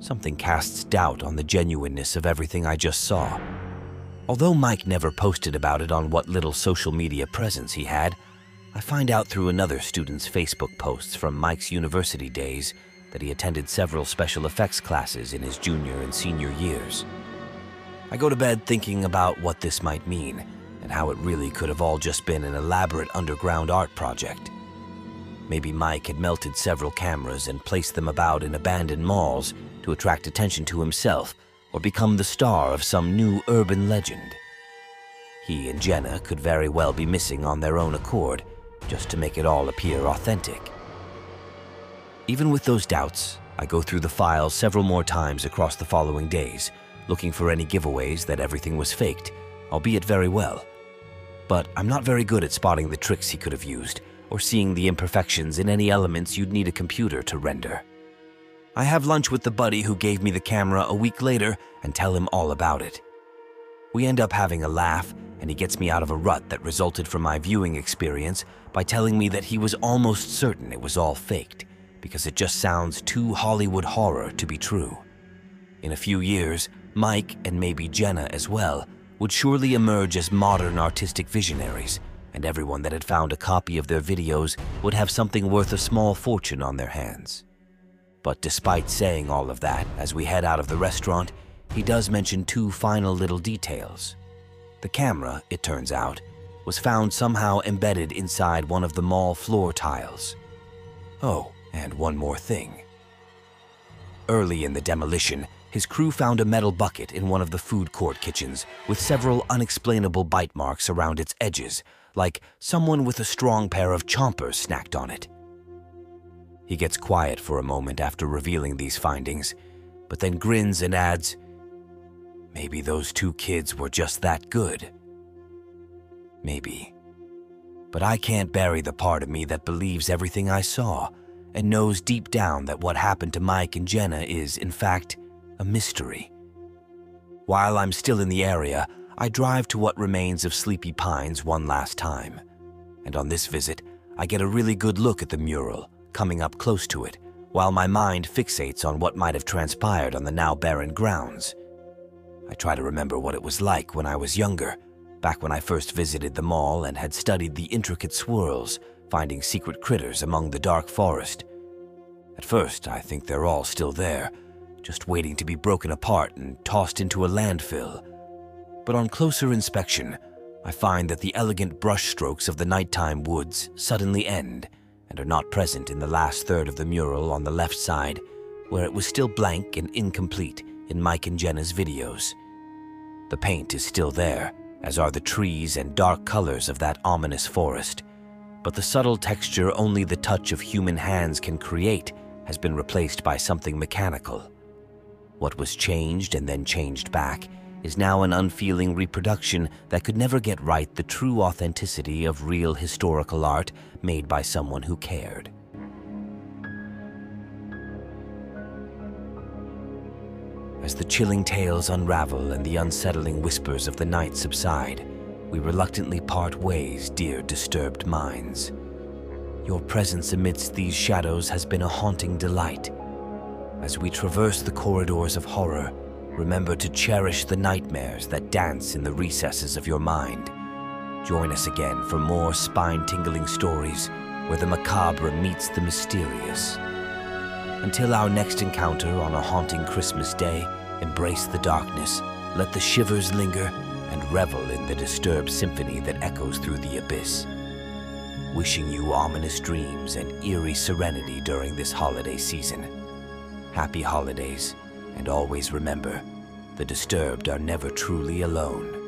something casts doubt on the genuineness of everything I just saw. Although Mike never posted about it on what little social media presence he had, I find out through another student's Facebook posts from Mike's university days that he attended several special effects classes in his junior and senior years. I go to bed thinking about what this might mean and how it really could have all just been an elaborate underground art project. Maybe Mike had melted several cameras and placed them about in abandoned malls to attract attention to himself or become the star of some new urban legend. He and Jenna could very well be missing on their own accord just to make it all appear authentic. Even with those doubts, I go through the files several more times across the following days looking for any giveaways that everything was faked, albeit very well. But I'm not very good at spotting the tricks he could have used, or seeing the imperfections in any elements you'd need a computer to render. I have lunch with the buddy who gave me the camera a week later and tell him all about it. We end up having a laugh, and he gets me out of a rut that resulted from my viewing experience by telling me that he was almost certain it was all faked, because it just sounds too Hollywood horror to be true. In a few years, Mike, and maybe Jenna as well, would surely emerge as modern artistic visionaries, and everyone that had found a copy of their videos would have something worth a small fortune on their hands. But despite saying all of that, as we head out of the restaurant, he does mention two final little details. The camera, it turns out, was found somehow embedded inside one of the mall floor tiles. Oh, and one more thing. Early in the demolition, his crew found a metal bucket in one of the food court kitchens with several unexplainable bite marks around its edges, like someone with a strong pair of chompers snacked on it. He gets quiet for a moment after revealing these findings, but then grins and adds, Maybe those two kids were just that good. Maybe. But I can't bury the part of me that believes everything I saw and knows deep down that what happened to Mike and Jenna is, in fact, a mystery. While I'm still in the area, I drive to what remains of Sleepy Pines one last time. And on this visit, I get a really good look at the mural, coming up close to it, while my mind fixates on what might have transpired on the now barren grounds. I try to remember what it was like when I was younger, back when I first visited the mall and had studied the intricate swirls, finding secret critters among the dark forest. At first, I think they're all still there, just waiting to be broken apart and tossed into a landfill. But on closer inspection, I find that the elegant brushstrokes of the nighttime woods suddenly end and are not present in the last third of the mural on the left side, where it was still blank and incomplete in Mike and Jenna's videos. The paint is still there, as are the trees and dark colors of that ominous forest, but the subtle texture only the touch of human hands can create has been replaced by something mechanical. What was changed and then changed back is now an unfeeling reproduction that could never get right the true authenticity of real historical art made by someone who cared. As the chilling tales unravel and the unsettling whispers of the night subside, we reluctantly part ways, dear disturbed minds. Your presence amidst these shadows has been a haunting delight, as we traverse the corridors of horror, remember to cherish the nightmares that dance in the recesses of your mind. Join us again for more spine tingling stories where the macabre meets the mysterious. Until our next encounter on a haunting Christmas day, embrace the darkness, let the shivers linger, and revel in the disturbed symphony that echoes through the abyss. Wishing you ominous dreams and eerie serenity during this holiday season. Happy holidays, and always remember the disturbed are never truly alone.